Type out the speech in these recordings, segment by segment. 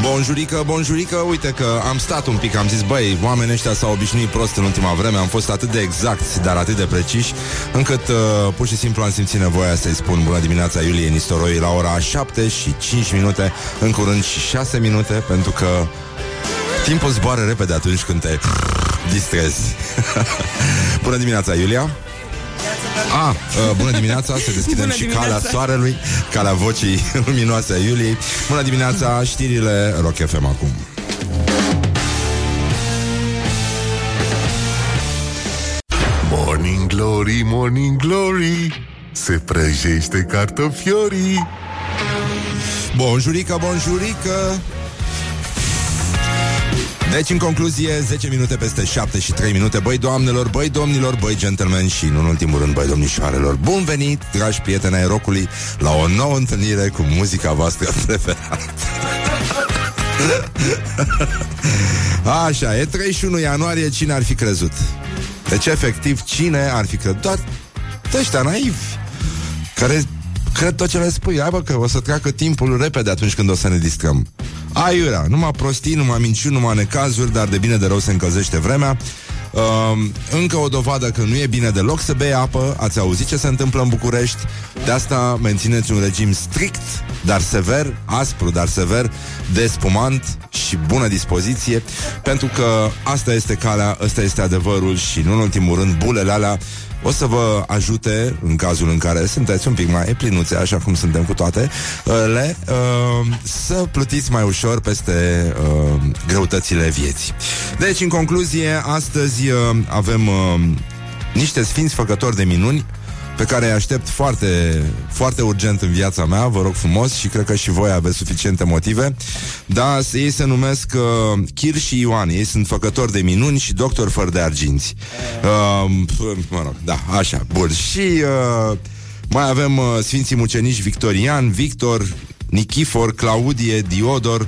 Bonjurică, bonjurică, uite că am stat un pic, am zis, băi, oamenii ăștia s-au obișnuit prost în ultima vreme, am fost atât de exact, dar atât de preciși, încât uh, pur și simplu am simțit nevoia să-i spun bună dimineața Iulie Nistoroi la ora 7 și 5 minute, în curând și 6 minute, pentru că timpul zboară repede atunci când te distrezi. bună dimineața, Iulia! Ah, uh, bună dimineața, să deschidem Bună și dimineața. calea soarelui, calea vocii luminoase a Iuliei. Bună dimineața, știrile Rock FM acum. Morning Glory, Morning Glory Se prăjește cartofiorii Bonjurică, bonjurică deci, în concluzie, 10 minute peste 7 și 3 minute Băi doamnelor, băi domnilor, băi gentlemen Și, nu în ultimul rând, băi domnișoarelor Bun venit, dragi prieteni ai rocului La o nouă întâlnire cu muzica voastră preferată Așa, e 31 ianuarie Cine ar fi crezut? Deci, efectiv, cine ar fi crezut? Doar de ăștia naivi Care cred tot ce le spui Hai bă, că o să treacă timpul repede atunci când o să ne distrăm Aiurea, numai prostii, numai minciuni, numai necazuri Dar de bine de rău se încălzește vremea. Uh, încă o dovadă că nu e bine deloc să bei apă. Ați auzit ce se întâmplă în București? De asta mențineți un regim strict Dar sever, aspru, dar sever De spumant și bună dispoziție Pentru că asta este calea Ăsta este adevărul și nu în ultimul rând Bulele alea o să vă ajute în cazul în care sunteți un pic mai plinuțe, așa cum suntem cu toate, uh, le, uh, să plutiți mai ușor peste uh, greutățile vieții. Deci, în concluzie, astăzi uh, avem uh, niște sfinți făcători de minuni pe care îi aștept foarte, foarte urgent în viața mea, vă rog frumos, și cred că și voi aveți suficiente motive. Da, ei se numesc uh, Chir și Ioan, ei sunt făcători de minuni și doctori fără de arginți. Uh, mă rog, da, așa, bun. Și uh, mai avem uh, Sfinții Mucenici Victorian, Victor, Nichifor, Claudie, Diodor,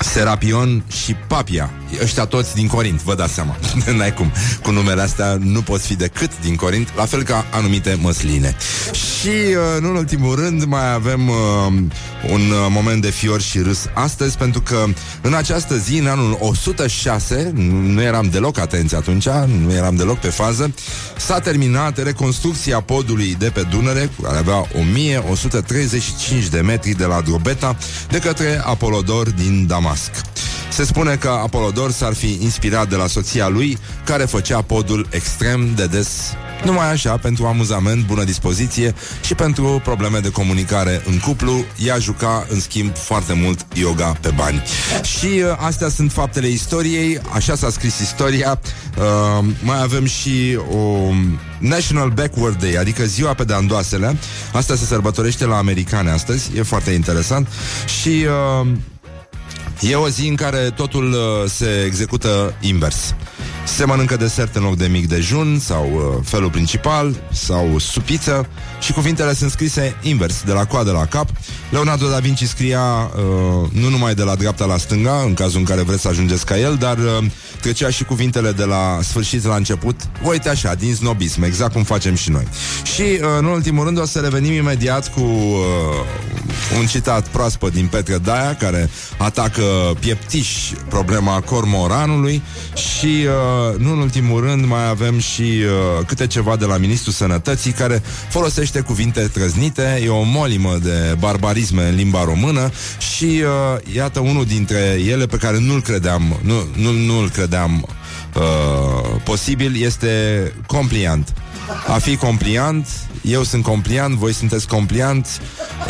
Serapion și Papia. Ăștia toți din Corint, vă dați seama. N-ai cum, cu numele astea nu poți fi decât din Corint La fel ca anumite măsline. Și, uh, nu în ultimul rând, mai avem uh, un uh, moment de fior și râs astăzi Pentru că în această zi, în anul 106 Nu, nu eram deloc atenți atunci Nu eram deloc pe fază S-a terminat reconstrucția podului de pe Dunăre Care avea 1135 de metri de la Drobeta De către Apolodor din Damasc se spune că Apolodor s-ar fi inspirat de la soția lui, care făcea podul extrem de des numai așa, pentru amuzament, bună dispoziție și pentru probleme de comunicare în cuplu, ea juca, în schimb, foarte mult yoga pe bani. Și uh, astea sunt faptele istoriei, așa s-a scris istoria. Uh, mai avem și o National Backward Day, adică ziua pe de-andoasele. Asta se sărbătorește la americane astăzi, e foarte interesant. Și... Uh, E o zi în care totul uh, se execută invers. Se mănâncă desert în loc de mic dejun sau uh, felul principal sau supiță și cuvintele sunt scrise invers, de la coadă la cap. Leonardo da Vinci scria uh, nu numai de la dreapta la stânga, în cazul în care vreți să ajungeți ca el, dar uh, trecea și cuvintele de la sfârșit la început. Uite așa, din snobism, exact cum facem și noi. Și, uh, în ultimul rând, o să revenim imediat cu uh, un citat proaspăt din Petre Daia, care atacă pieptiș problema cormoranului și, uh, nu în ultimul rând, mai avem și uh, câte ceva de la Ministrul Sănătății, care folosește cuvinte trăznite, e o molimă de barbarisme în limba română și uh, iată unul dintre ele pe care nu-l credeam, nu, nu, nu-l credeam uh, posibil, este compliant. A fi compliant, eu sunt compliant, voi sunteți complianți,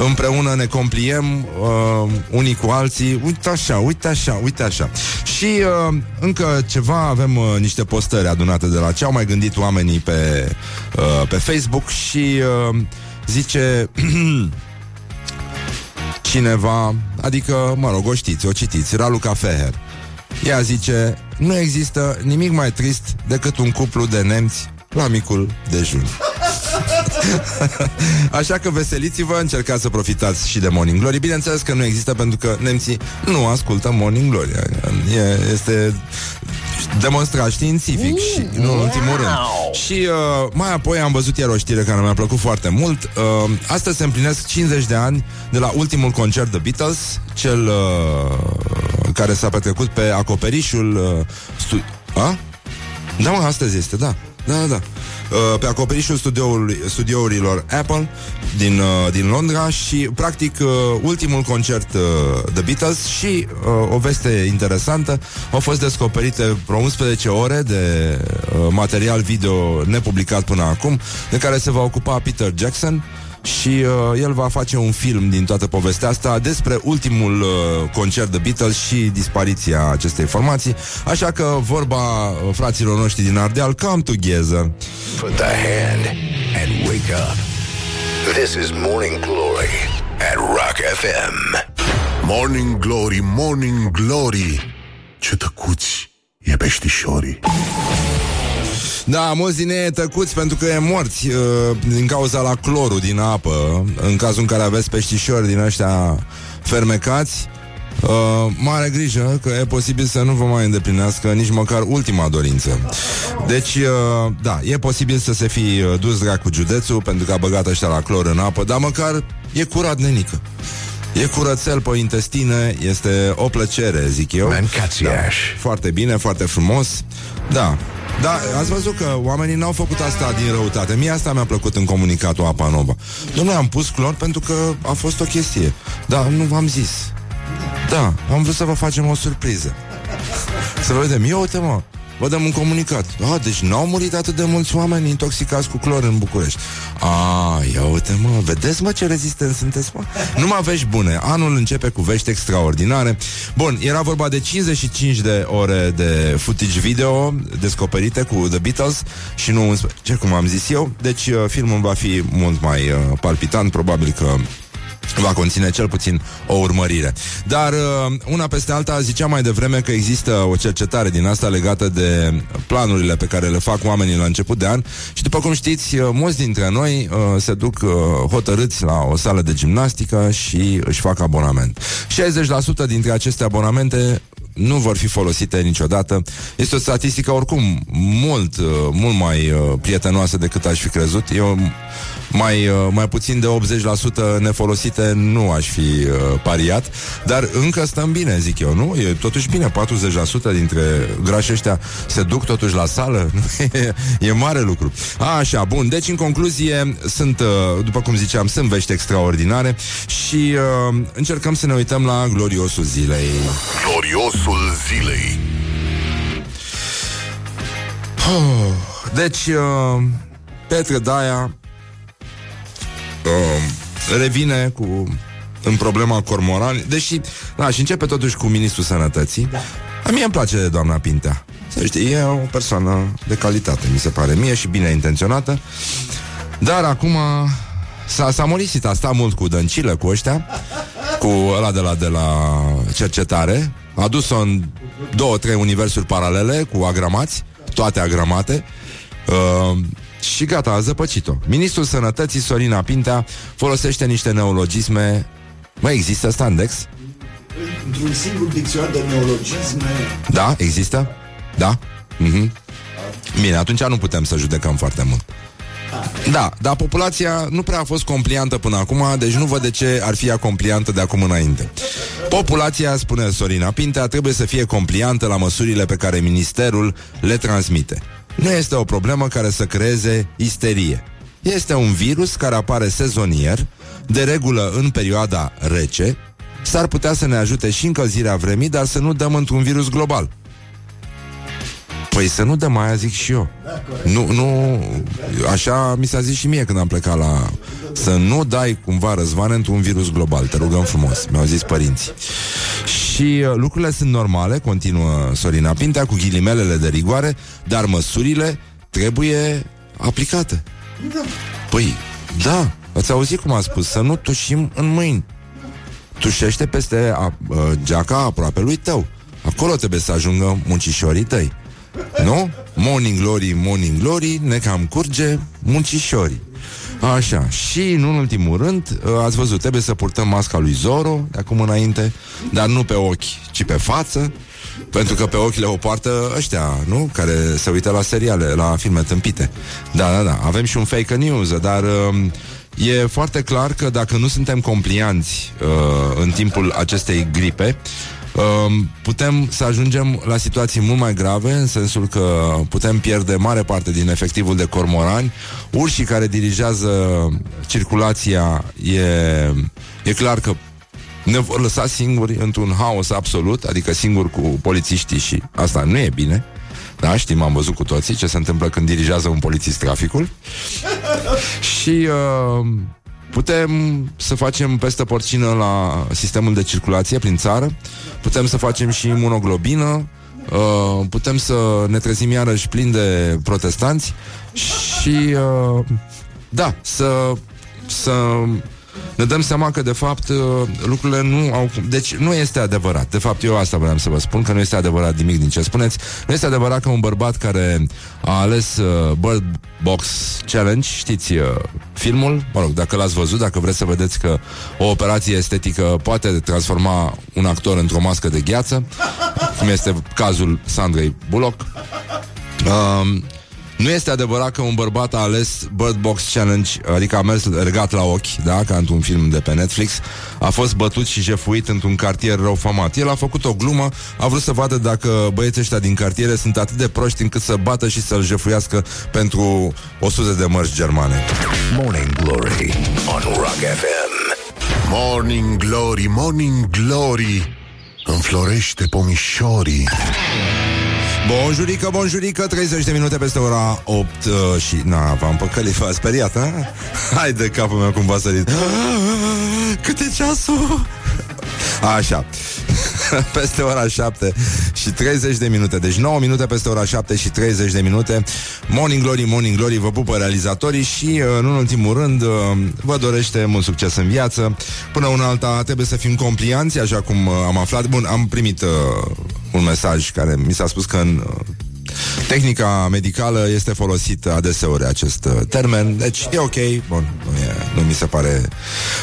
împreună ne compliem uh, unii cu alții, uite așa, uite așa, uite așa. Și uh, încă ceva, avem uh, niște postări adunate de la ce au mai gândit oamenii pe, uh, pe Facebook și uh, zice cineva, adică, mă rog, o știți, o citiți, Raluca Feher. Ea zice, nu există nimic mai trist decât un cuplu de nemți la micul dejun. Așa că veseliți-vă, încercați să profitați și de Morning Glory. Bineînțeles că nu există pentru că nemții nu ascultă Morning Glory. E, este demonstrat științific și, nu în ultimul rând. Și uh, mai apoi am văzut iar o știre care mi-a plăcut foarte mult. Uh, astăzi se împlinesc 50 de ani de la ultimul concert The Beatles, cel uh, care s-a petrecut pe acoperișul uh, stu- A? Da, mă, astăzi este, da. Da, da, da. Uh, pe acoperișul studioului, studiourilor Apple din, uh, din Londra și, practic, uh, ultimul concert uh, The Beatles și uh, o veste interesantă au fost descoperite vreo 11 ore de uh, material video nepublicat până acum, de care se va ocupa Peter Jackson și uh, el va face un film din toată povestea asta despre ultimul uh, concert de Beatles și dispariția acestei formații. Așa că vorba uh, fraților noștri din Ardeal, come together. Put the hand and wake up. This is Morning Glory at Rock FM. Morning Glory, Morning Glory Ce tăcuți e peștișorii Da, mulți din ei tăcuți pentru că e morți uh, din cauza la clorul din apă, în cazul în care aveți peștișori din ăștia fermecați. Uh, mare grijă că e posibil să nu vă mai îndeplinească nici măcar ultima dorință. Deci, uh, da, e posibil să se fi uh, dus dracu județul pentru că a băgat ăștia la clor în apă, dar măcar e curat nenică. E curățel pe intestine, este o plăcere, zic eu. Mancațiaș. Foarte bine, foarte frumos. Da. Da, ați văzut că oamenii n-au făcut asta din răutate. Mie asta mi-a plăcut în comunicatul Apa Nova. Domnule, am pus clor pentru că a fost o chestie. Da, nu v-am zis. Da, am vrut să vă facem o surpriză. Să vedem. Ia uite, mă. Vă dăm un comunicat. Ah, deci n-au murit atât de mulți oameni intoxicați cu clor în București. A, ia uite, mă, vedeți, mă, ce rezistenți sunteți, mă? Numai vești bune. Anul începe cu vești extraordinare. Bun, era vorba de 55 de ore de footage video descoperite cu The Beatles și nu 11, ce cum am zis eu. Deci uh, filmul va fi mult mai uh, palpitant, probabil că va conține cel puțin o urmărire. Dar uh, una peste alta ziceam mai devreme că există o cercetare din asta legată de planurile pe care le fac oamenii la început de an și după cum știți, uh, mulți dintre noi uh, se duc uh, hotărâți la o sală de gimnastică și își fac abonament. 60% dintre aceste abonamente nu vor fi folosite niciodată. Este o statistică oricum mult, uh, mult mai uh, prietenoasă decât aș fi crezut. Eu mai, uh, mai puțin de 80% nefolosite nu aș fi uh, pariat, dar încă stăm bine, zic eu, nu? E totuși bine, 40% dintre grași ăștia se duc totuși la sală, e, e mare lucru. A, așa, bun, deci în concluzie sunt, uh, după cum ziceam, sunt vești extraordinare și uh, încercăm să ne uităm la gloriosul zilei. Gloriosul zilei Deci, uh, Petre Daia uh, revine cu în problema cormorani, deși, da, și începe totuși cu ministrul sănătății. Da. A mie îmi place de doamna Pintea. Să știi, e o persoană de calitate, mi se pare mie și bine intenționată. Dar acum s-a, s-a morisit, a stat mult cu dăncilă, cu ăștia, cu ăla de la, de la cercetare, a dus-o în două, trei universuri paralele cu agramați, toate agramate. Uh, și gata, a zăpăcit-o. Ministrul Sănătății, Sorina Pintea, folosește niște neologisme. Mai există asta în Dex? Într-un singur dicționar de neologisme Da, există? Da? Mhm. Bine, atunci nu putem să judecăm foarte mult. Da, dar populația nu prea a fost compliantă până acum, deci nu văd de ce ar fi ea compliantă de acum înainte. Populația, spune Sorina Pintea, trebuie să fie compliantă la măsurile pe care ministerul le transmite. Nu este o problemă care să creeze isterie. Este un virus care apare sezonier, de regulă în perioada rece, s-ar putea să ne ajute și încălzirea vremii, dar să nu dăm într-un virus global. Păi să nu dăm aia, zic și eu. Nu, nu, așa mi s-a zis și mie când am plecat la... Să nu dai cumva răzvane într-un virus global, te rugăm frumos, mi-au zis părinții. Și uh, lucrurile sunt normale, continuă Sorina Pintea, cu ghilimelele de rigoare, dar măsurile trebuie aplicate. Păi, da, ați auzit cum a spus, să nu tușim în mâini. Tușește peste a, uh, geaca aproape lui tău. Acolo trebuie să ajungă muncișorii tăi. Nu? Morning glory, morning glory, ne cam curge muncișorii. Așa, și în ultimul rând, uh, ați văzut, trebuie să purtăm masca lui Zoro de acum înainte, dar nu pe ochi, ci pe față. Pentru că pe ochile o poartă ăștia, nu? Care se uită la seriale, la filme tâmpite. Da, da, da. Avem și un fake news, dar uh, e foarte clar că dacă nu suntem complianți uh, în timpul acestei gripe, Um, putem să ajungem la situații mult mai grave, în sensul că putem pierde mare parte din efectivul de cormorani. Urșii care dirigează circulația e, e clar că ne vor lăsa singuri într-un haos absolut, adică singuri cu polițiștii și asta nu e bine. Da, știm, am văzut cu toții ce se întâmplă când dirigează un polițist traficul. și uh, putem să facem peste porcină la sistemul de circulație prin țară, putem să facem și imunoglobină, uh, putem să ne trezim iarăși plin de protestanți și, uh, da, să, să ne dăm seama că, de fapt, uh, lucrurile nu au... Deci, nu este adevărat. De fapt, eu asta vreau să vă spun, că nu este adevărat nimic din ce spuneți. Nu este adevărat că un bărbat care a ales uh, Bird Box Challenge, știți uh, filmul? Mă rog, dacă l-ați văzut, dacă vreți să vedeți că o operație estetică poate transforma un actor într-o mască de gheață, cum este cazul Sandrei Bullock. Uh, nu este adevărat că un bărbat a ales Bird Box Challenge, adică a mers regat la ochi, da, ca într-un film de pe Netflix, a fost bătut și jefuit într-un cartier rău famat. El a făcut o glumă, a vrut să vadă dacă băieții ăștia din cartiere sunt atât de proști încât să bată și să-l jefuiască pentru 100 de mărci germane. Morning Glory on Rock FM. Morning Glory, Morning Glory Înflorește pomișorii Bonjurică, bonjurică, 30 de minute peste ora 8 uh, și... Na, v-am păcălit, v-a speriat, ha? Hai de capul meu cum v-a sărit. Cât e ceasul? Așa. peste ora 7 și 30 de minute. Deci 9 minute peste ora 7 și 30 de minute. Morning Glory, Morning Glory, vă pupă realizatorii și, uh, nu în ultimul rând, uh, vă dorește mult succes în viață. Până una alta trebuie să fim complianți, așa cum uh, am aflat. Bun, am primit uh, un mesaj care mi s-a spus că în uh, tehnica medicală este folosit adeseori acest uh, termen, deci e ok, bun, nu, e, nu, mi se pare,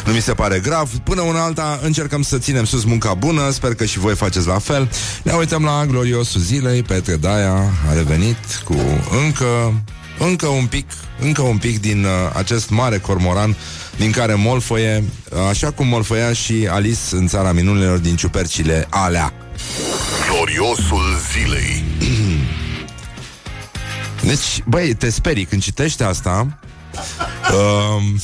nu mi se pare grav. Până una alta încercăm să ținem sus munca bună, sper că și voi faceți la fel. Ne uităm la gloriosul zilei, Petre Daia a revenit cu încă încă un pic, încă un pic din uh, acest mare cormoran din care molfoie, uh, așa cum molfoia și Alice în țara minunilor din ciupercile alea. Gloriosul zilei Deci, băi, te sperii când citești asta. Um,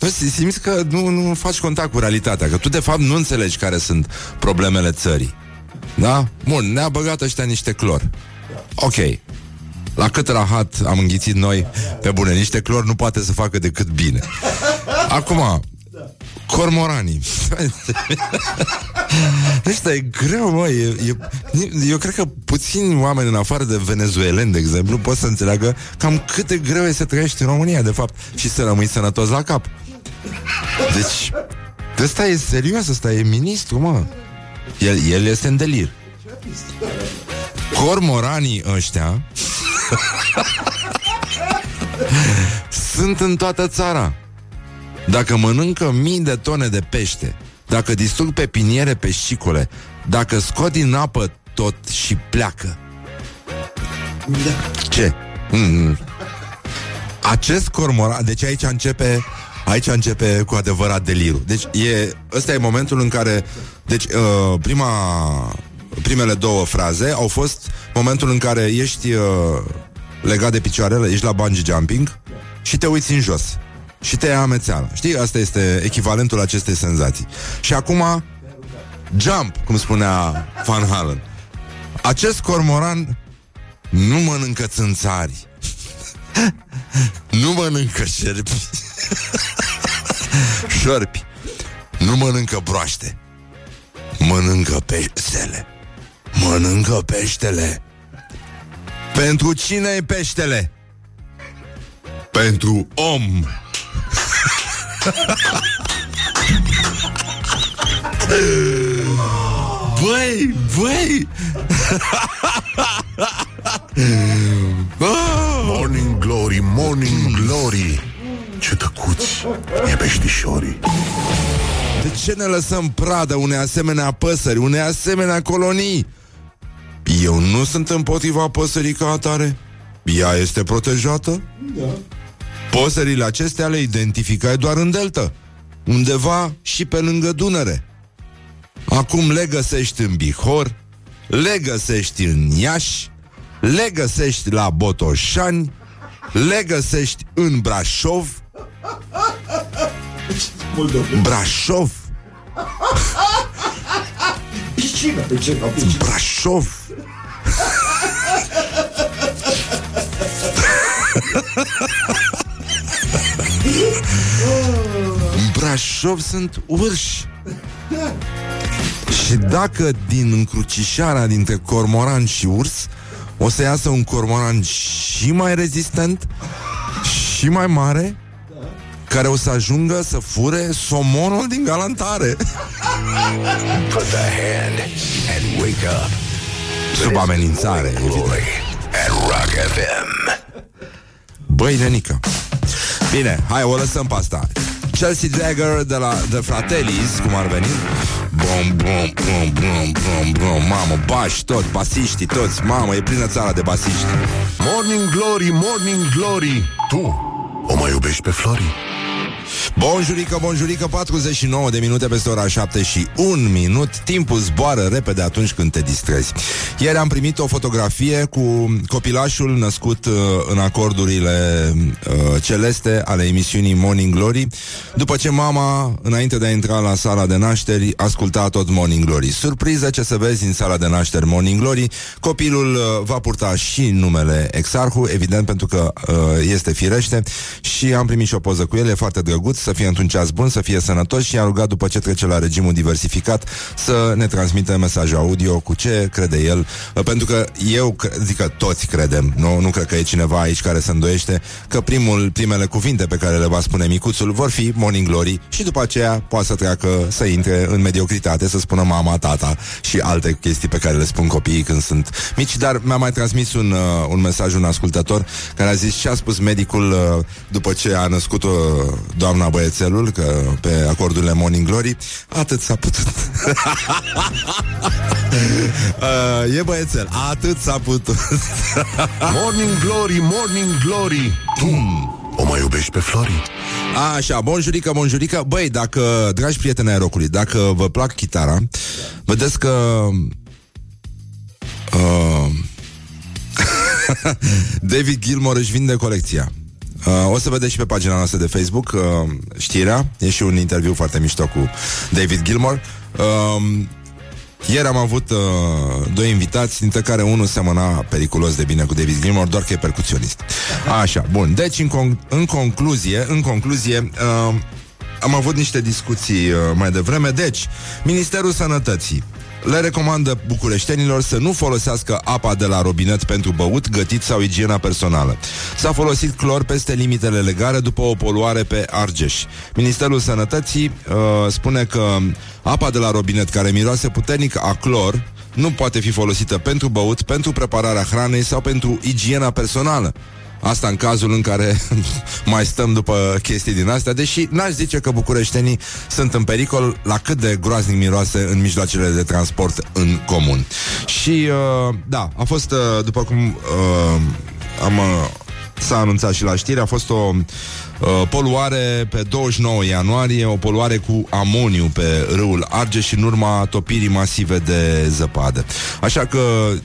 nu, simți că nu, nu faci contact cu realitatea Că tu de fapt nu înțelegi care sunt problemele țării. Da? Bun, ne-a băgat ăștia niște clor Ok. La cât rahat am înghițit noi Pe bune, niște clor nu poate să facă decât bine. Acum, Cormoranii Ăsta e greu, mă e, e, Eu cred că puțini oameni în afară de venezueleni, de exemplu Pot să înțeleagă cam cât de greu e să trăiești în România, de fapt Și să rămâi sănătos la cap. Deci Ăsta e serios, ăsta e ministru, mă. El, el este în delir. Cormoranii ăștia Sunt în toată țara. Dacă mănâncă mii de tone de pește, dacă distrug pepiniere pescicole, dacă scot din apă tot și pleacă. Da. Ce? Mm. Acest cormoran, deci aici începe Aici începe cu adevărat delirul. Deci e, ăsta e momentul în care Deci uh, prima Primele două fraze au fost Momentul în care ești uh, Legat de picioarele, ești la bungee jumping Și te uiți în jos și te ia amețeală. Știi? Asta este echivalentul acestei senzații. Și acum, jump, cum spunea Van Halen. Acest cormoran nu mănâncă țânțari. nu mănâncă șerpi. Șorpi. Nu mănâncă broaște. Mănâncă peștele. Mănâncă peștele. Pentru cine e peștele? Pentru om. Băi, băi Morning Glory, Morning Glory Ce tăcuți e peștișorii De ce ne lăsăm pradă unei asemenea păsări, unei asemenea colonii? Eu nu sunt împotriva păsării ca atare. Ea este protejată. Da. Păsările acestea le identificai doar în delta, undeva și pe lângă Dunăre. Acum le găsești în Bihor, le găsești în Iași, le găsești la Botoșani, le găsești în Brașov. Moldova. Brașov, Piscină pe ce? La piscină. Brașov. În Brașov sunt urși. Și dacă din încrucișarea dintre cormoran și urs o să iasă un cormoran și mai rezistent și mai mare, care o să ajungă să fure somonul din galantare. Put the hand and wake up. Sub amenințare, evident. Glory at Rock FM. Băi, nenică Bine, hai, o lăsăm pe asta. Chelsea Dagger de la The Fratellis Cum ar veni? Bum, bum, bum, bum, bum, bum Mamă, bași tot, basiștii toți. Mamă, e plină țara de basiști. Morning Glory, Morning Glory. Tu o mai iubești pe Flori? Bonjurică, bonjurică, 49 de minute peste ora 7 și un minut. Timpul zboară repede atunci când te distrezi. Ieri am primit o fotografie cu copilașul născut uh, în acordurile uh, celeste ale emisiunii Morning Glory. După ce mama, înainte de a intra la sala de nașteri, asculta tot Morning Glory. Surpriză ce să vezi în sala de nașteri Morning Glory. Copilul uh, va purta și numele Exarhu, evident pentru că uh, este firește. Și am primit și o poză cu el, e foarte drăguț Să fie într-un ceas bun, să fie sănătos Și a rugat după ce trece la regimul diversificat Să ne transmită mesaj audio cu ce crede el. Uh, Pentru că eu, cre- zic că toți credem nu, nu cred că e cineva aici care se îndoiește Că primul, primele cuvinte pe care le va spune micuțul Vor fi Morning Glory Și după aceea poate să treacă, să intre în mediocritate Să spună mama, tata și alte chestii pe care le spun copiii când sunt mici. Dar mi-a mai transmis un, uh, un mesaj un ascultător Care a zis ce a spus medicul uh, După ce a născut uh, doamna băiețelul Că pe acordurile Morning Glory Atât s-a putut. Uh, E băiețel, atât s-a putut. Morning Glory, Morning Glory. Tu o mai iubești pe Flori? Așa, bonjurică, bonjurică. Băi, dacă, dragi prieteni ai rocului Dacă vă plac chitara Vedeți că uh, David Gilmour își vinde colecția Uh, o să vedeți și pe pagina noastră de Facebook uh, știrea, e și un interviu foarte mișto cu David Gilmour. Uh, ieri am avut uh, doi invitați, dintre care unul semăna periculos de bine cu David Gilmour, doar că e percuționist. Așa, bun. Deci, în, con- în concluzie, în concluzie, uh, am avut niște discuții uh, mai devreme. Deci, Ministerul Sănătății le recomandă bucureștenilor să nu folosească apa de la robinet pentru băut, gătit sau igiena personală. S-a folosit clor peste limitele legale după o poluare pe Argeș. Ministerul Sănătății uh, spune că apa de la robinet care miroase puternic a clor nu poate fi folosită pentru băut, pentru prepararea hranei sau pentru igiena personală. Asta în cazul în care mai stăm după chestii din astea, deși n-aș zice că bucureștenii sunt în pericol la cât de groaznic miroase în mijloacele de transport în comun. Și, uh, da, a fost, uh, după cum uh, am... Uh, S-a anunțat și la știri, a fost o uh, poluare pe 29 ianuarie, o poluare cu amoniu pe râul Argeș și în urma topirii masive de zăpadă. Așa că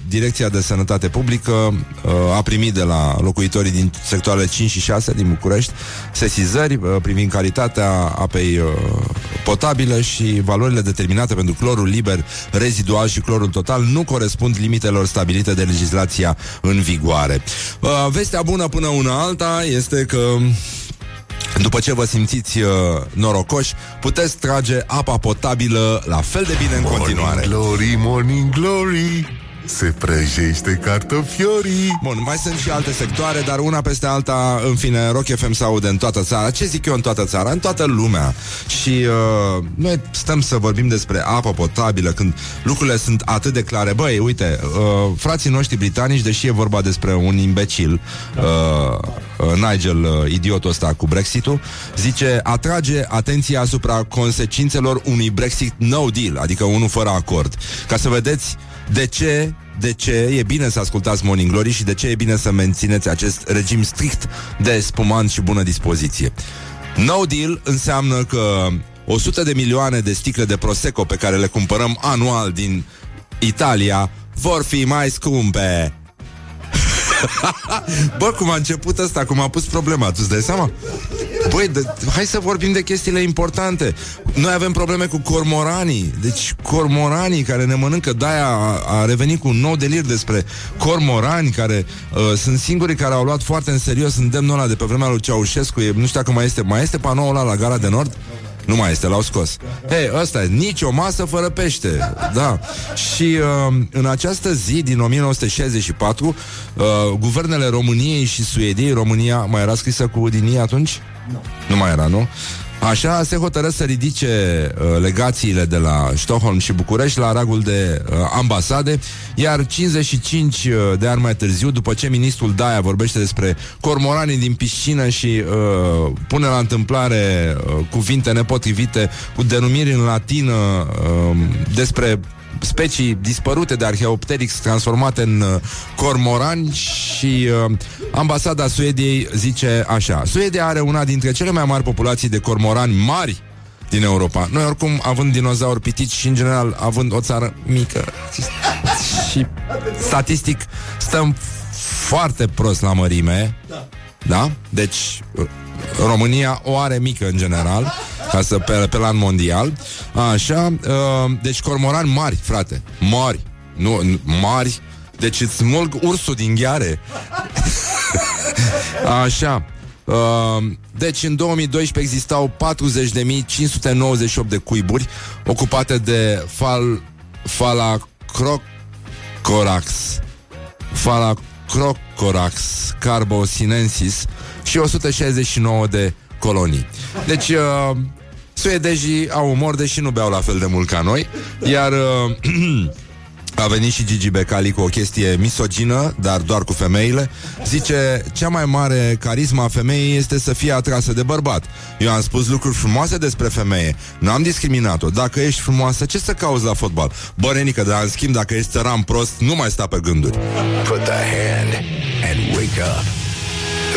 Direcția de Sănătate Publică uh, a primit de la locuitorii din sectoarele 5 și 6 din București sesizări uh, privind calitatea apei uh, potabile și valorile determinate pentru clorul liber, rezidual și clorul total nu corespund limitelor stabilite de legislația în vigoare. Uh, vestea bună până una alta este că după ce vă simțiți uh, norocoși, puteți trage apa potabilă la fel de bine în continuare. Morning Glory, Morning Glory Se prăjește cartofiorii Bun, mai sunt și alte sectoare, dar una peste alta, în fine, Rock FM se aude în toată țara. Ce zic eu în toată țara? În toată lumea. Și uh, noi stăm să vorbim despre apă potabilă când lucrurile sunt atât de clare. Băi, uite, uh, frații noștri britanici, deși e vorba despre un imbecil, uh, uh, Nigel, uh, idiotul ăsta cu Brexit-ul, zice, atrage atenția asupra consecințelor unui Brexit no deal, adică unul fără acord. Ca să vedeți De ce de ce e bine să ascultați Morning Glory și de ce e bine să mențineți acest regim strict de spumant și bună dispoziție. No deal înseamnă că 100 de milioane de sticle de Prosecco pe care le cumpărăm anual din Italia vor fi mai scumpe. Bă, cum a început asta, cum a pus problema, tu-ți dai seama? Băi, de, hai să vorbim de chestiile importante. Noi avem probleme cu cormoranii. Deci cormoranii care ne mănâncă, de-aia a, a revenit cu un nou delir despre cormorani care uh, sunt singurii care au luat foarte în serios îndemnul ăla de pe vremea lui Ceaușescu. E, nu știu dacă mai este, mai este panoul ăla la gara de nord? Nu mai este, l-au scos. Hei, ăsta e, nici o masă fără pește. Da. Și uh, în această zi din 1964, uh, guvernele României și Suediei, România mai era scrisă cu din atunci? Nu. Nu mai era, nu? Așa se hotără să ridice uh, legațiile de la Stockholm și București la ragul de uh, ambasade, iar 55 uh, de ani mai târziu, după ce ministrul Daia vorbește despre cormoranii din piscină și uh, pune la întâmplare uh, cuvinte nepotrivite cu denumiri în latină uh, despre specii dispărute de Archeopteryx transformate în uh, cormorani și uh, ambasada Suediei zice așa. Suedia are una dintre cele mai mari populații de cormorani mari din Europa. Noi oricum, având dinozauri pitici și în general având o țară mică și statistic stăm foarte prost la mărime. Da. Da? Deci România o are mică în general ca să pe, pe plan mondial. Așa, uh, deci cormorani mari, frate, mari, nu, mari, deci îți smulg ursul din gheare. Așa. Uh, deci în 2012 existau 40.598 de cuiburi ocupate de fal, Falacrocorax Falacrocorax carbosinensis și 169 de colonii. Deci uh, Suedezii au umor, deși nu beau la fel de mult ca noi Iar uh, a venit și Gigi Becali cu o chestie misogină, dar doar cu femeile. Zice, cea mai mare carisma a femeii este să fie atrasă de bărbat. Eu am spus lucruri frumoase despre femeie. Nu am discriminat-o. Dacă ești frumoasă, ce să cauți la fotbal? Bărenică, dar în schimb, dacă ești țăran prost, nu mai sta pe gânduri. Put the hand and wake up.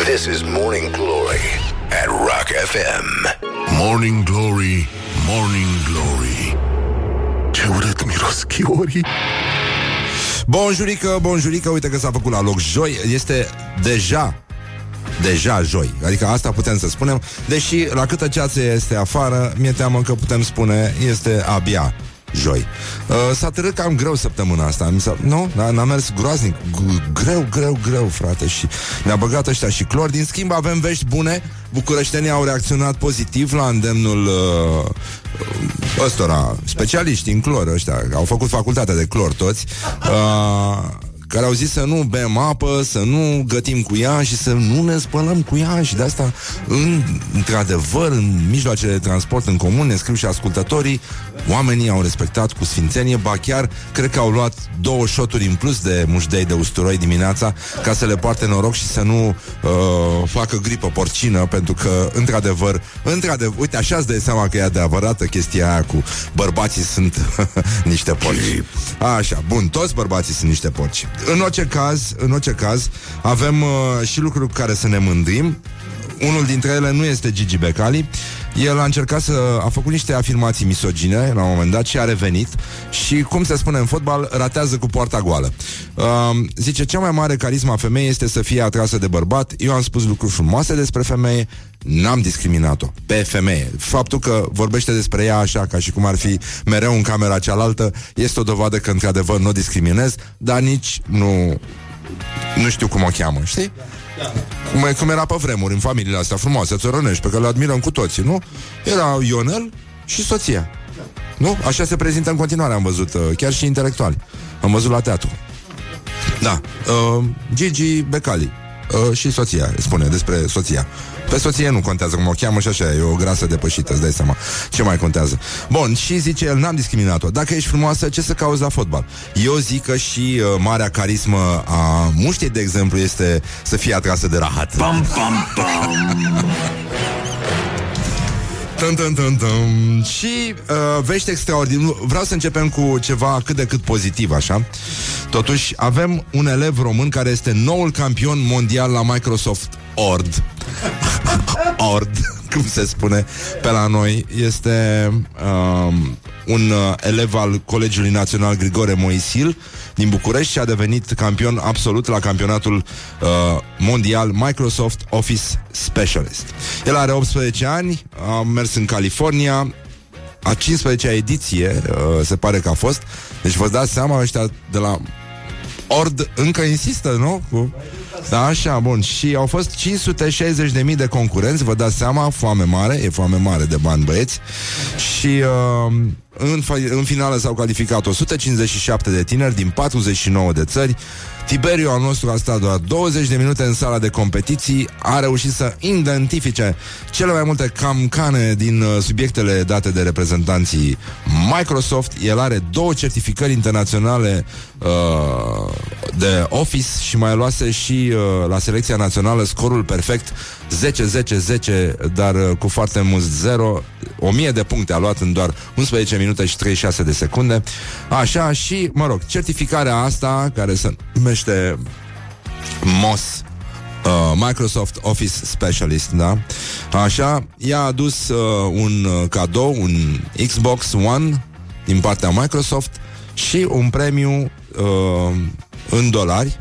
This is Morning Glory at Rock FM Morning Glory, Morning Glory Ce urât miros chiorii. Bonjurică, bonjurică, uite că s-a făcut la loc joi. Este deja deja joi. Adică asta putem să spunem, deși la câtă ceață este afară, mi-e teamă că putem spune este abia joi. Uh, s-a târât cam greu săptămâna asta. Mi s-a, nu? N-a, n-a mers groaznic. G- greu, greu, greu, frate. Și ne-a băgat ăștia și clor. Din schimb, avem vești bune. Bucureștenii au reacționat pozitiv la îndemnul uh, ăstora, specialiști în clor ăștia. Au făcut facultatea de clor toți. Uh, care au zis să nu bem apă, să nu gătim cu ea și să nu ne spălăm cu ea și de asta, în, într-adevăr, în mijloacele de transport în comun, ne scriu și ascultătorii, oamenii au respectat cu sfințenie, ba chiar cred că au luat două șoturi în plus de mușdei de usturoi dimineața ca să le poarte noroc și să nu uh, facă gripă porcină, pentru că, într-adevăr, într-adevăr, uite, așa îți dai seama că e adevărată chestia aia cu bărbații sunt niște porci. Așa, bun, toți bărbații sunt niște porci. În orice caz, în orice caz, avem uh, și lucruri cu care să ne mândrim. Unul dintre ele nu este Gigi Becali. El a încercat să... a făcut niște afirmații misogine la un moment dat și a revenit și, cum se spune în fotbal, ratează cu poarta goală. Uh, zice, cea mai mare carisma a femeii este să fie atrasă de bărbat. Eu am spus lucruri frumoase despre femeie, n-am discriminat-o pe femeie. Faptul că vorbește despre ea așa, ca și cum ar fi mereu în camera cealaltă, este o dovadă că, într-adevăr, nu o discriminez, dar nici nu... Nu știu cum o cheamă, știi? Cum, cum era pe vremuri, în familiile astea frumoase, țărănești, pe care le admirăm cu toții, nu? Era Ionel și soția. Nu? Așa se prezintă în continuare, am văzut, uh, chiar și intelectuali. Am văzut la teatru. Da. Uh, Gigi Becali. Uh, și soția, spune despre soția. Pe soție nu contează cum o cheamă și așa, e o grasă depășită, îți dai seama. Ce mai contează? Bun, și zice el, n-am discriminat-o. Dacă ești frumoasă, ce să cauți la fotbal? Eu zic că și uh, marea carismă a muștei, de exemplu, este să fie atrasă de rahat. Pam, pam, pam Tum, tum, tum, tum. Și uh, vești extraordinare. Vreau să începem cu ceva cât de cât pozitiv, așa. Totuși, avem un elev român care este noul campion mondial la Microsoft Ord. Ord, cum se spune pe la noi. Este um, un uh, elev al Colegiului Național Grigore Moisil din București și a devenit campion absolut la campionatul uh, mondial Microsoft Office Specialist. El are 18 ani, a mers în California, a 15-a ediție, uh, se pare că a fost. Deci vă dați seama, ăștia de la Ord încă insistă, nu? Cu... Da, așa, bun. Și au fost 560.000 de concurenți, vă dați seama, foame mare, e foame mare de bani băieți. Și uh, în, în finală s-au calificat 157 de tineri din 49 de țări. Tiberiu al nostru a stat doar 20 de minute în sala de competiții, a reușit să identifice cele mai multe camcane din uh, subiectele date de reprezentanții Microsoft. El are două certificări internaționale uh, de Office și mai luase și uh, la selecția națională scorul perfect 10-10-10, dar uh, cu foarte mult 0 1000 de puncte a luat în doar 11 minute și 36 de secunde Așa și, mă rog, certificarea asta Care se numește MOS Uh, Microsoft Office Specialist, da? Așa, i-a adus uh, un uh, cadou, un Xbox One din partea Microsoft și un premiu uh, în dolari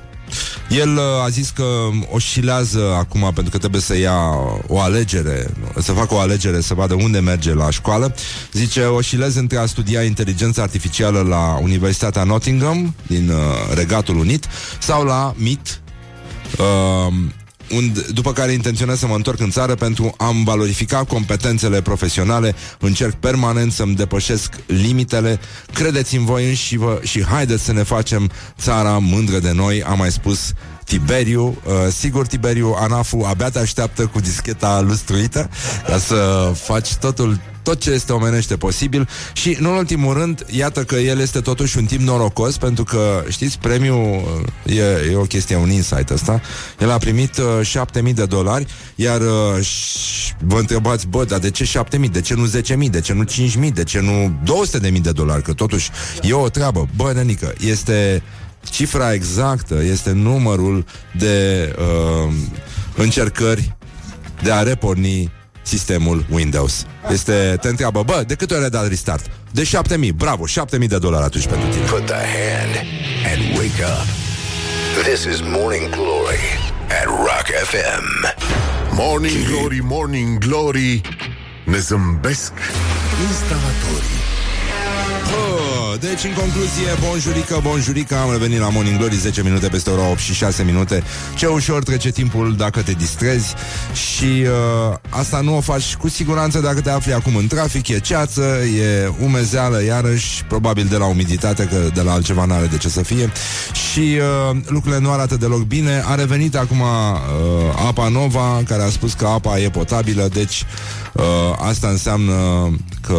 el uh, a zis că oscilează acum pentru că trebuie să ia o alegere, să facă o alegere să vadă unde merge la școală. Zice, oscilez între a studia inteligența artificială la Universitatea Nottingham din uh, Regatul Unit sau la MIT, uh, und, după care intenționez să mă întorc în țară pentru a-mi valorifica competențele profesionale, încerc permanent să-mi depășesc limitele, credeți-mi voi înși vă și haideți să ne facem țara mândră de noi, am mai spus Tiberiu, uh, sigur Tiberiu, Anafu abia te așteaptă cu discheta lustruită ca să faci totul tot ce este omenește posibil și, în ultimul rând, iată că el este totuși un timp norocos pentru că, știți, premiul uh, e, e o chestie, un insight ăsta. El a primit uh, 7000 de dolari, iar uh, vă întrebați, bă, dar de ce 7000? De ce nu 10000? De ce nu 5000? De ce nu 200.000 de dolari? Că totuși e o treabă. Bă, nenică, este cifra exactă, este numărul de uh, încercări de a reporni sistemul Windows. Este, te întreabă, bă, de câte ori ai dat restart? De 7000, bravo, 7000 de dolari atunci pentru tine. Put the hand and wake up. This is Morning Glory at Rock FM. Morning Glory, Morning Glory Ne zâmbesc instalatorii Oh, deci, în concluzie, bonjurică, bonjurică Am revenit la Morning Glory 10 minute peste ora 8 și 6 minute. Ce ușor trece timpul dacă te distrezi Și uh, asta nu o faci cu siguranță dacă te afli acum în trafic E ceață, e umezeală iarăși Probabil de la umiditate, că de la altceva n-are de ce să fie. Și uh, lucrurile nu arată deloc bine. A revenit acum uh, Apa Nova Care a spus că apa e potabilă Deci uh, asta înseamnă că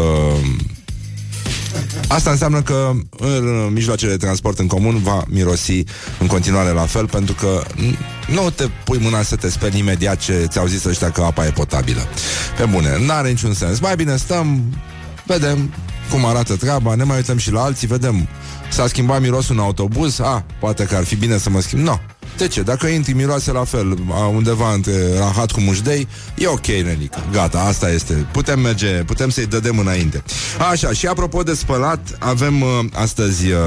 Asta înseamnă că în mijloacele de transport în comun va mirosi în continuare la fel, pentru că nu te pui mâna să te speri imediat ce ți-au zis ăștia că apa e potabilă. Pe bune, n-are niciun sens. Mai bine stăm, vedem cum arată treaba, ne mai uităm și la alții, vedem. S-a schimbat mirosul în autobuz, a, poate că ar fi bine să mă schimb. Nu, no. De ce? Dacă intri miroase la fel undeva între rahat cu mușdei, e ok, nenică. Gata, asta este. Putem merge, putem să-i dădem înainte. Așa, și apropo de spălat, avem uh, astăzi uh,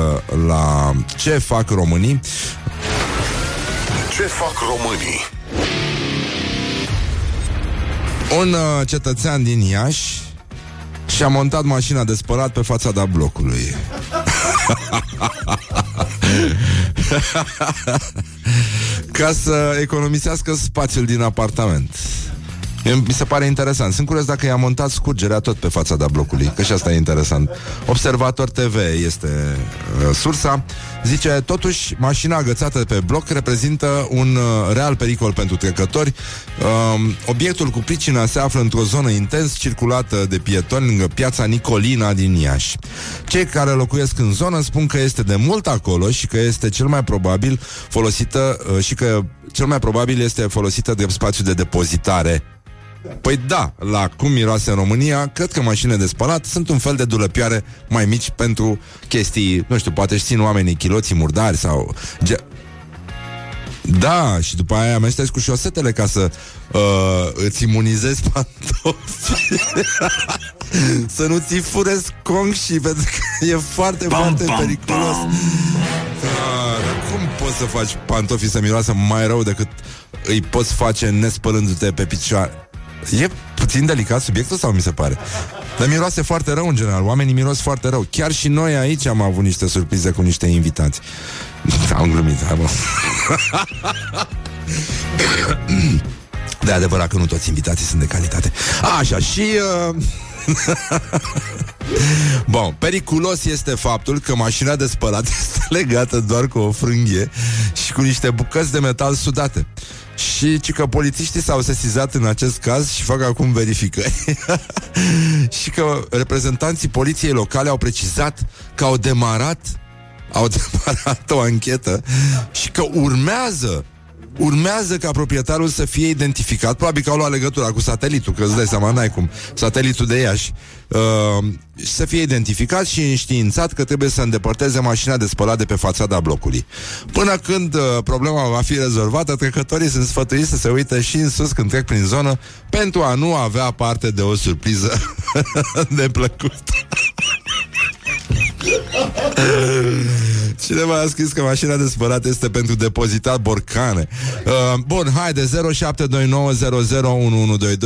la Ce fac românii? Ce fac românii? Un uh, cetățean din Iași și-a montat mașina de spălat pe fațada blocului. Ca să economisească spațiul din apartament. Mi se pare interesant. Sunt curios dacă i-a montat scurgerea tot pe fața da blocului, că și asta e interesant. Observator TV este uh, sursa. Zice, totuși, mașina agățată pe bloc reprezintă un uh, real pericol pentru trecători. Uh, obiectul cu pricina se află într-o zonă intens circulată de pietoni lângă piața Nicolina din Iași. Cei care locuiesc în zonă spun că este de mult acolo și că este cel mai probabil folosită uh, și că cel mai probabil este folosită de spațiu de depozitare Păi da, la cum miroase în România, cred că mașinile de spălat sunt un fel de dulăpioare mai mici pentru chestii, nu știu, poate își țin oamenii chiloții murdari sau... Ge- da, și după aia amestezi cu șosetele ca să uh, îți imunizezi pantofi. să nu ți fure și pentru că e foarte, bam, foarte bam, periculos. Bam. Uh, cum poți să faci pantofii să miroasă mai rău decât îi poți face nespălându-te pe picioare? E puțin delicat subiectul sau mi se pare? Dar miroase foarte rău în general, oamenii miros foarte rău. Chiar și noi aici am avut niște surprize cu niște invitați. Am glumit, hai mă. De adevărat că nu toți invitații sunt de calitate. Așa, și... Uh... Bun, periculos este faptul că mașina de spălat este legată doar cu o frânghie și cu niște bucăți de metal sudate. Și ci că polițiștii s-au sesizat în acest caz și fac acum verificări. și că reprezentanții poliției locale au precizat că au demarat au demarat o anchetă și că urmează urmează ca proprietarul să fie identificat. Probabil că au luat legătura cu satelitul, că îți dai seama, n-ai cum. Satelitul de Iași. Uh, să fie identificat și înștiințat că trebuie să îndepărteze mașina de spălat de pe fațada blocului. Până când uh, problema va fi rezolvată, trecătorii sunt sfătuiți să se uite și în sus când trec prin zonă pentru a nu avea parte de o surpriză de plăcută. Cineva a scris că mașina de spălat este pentru depozitat borcane. Uh, bun, haide, 0729001122.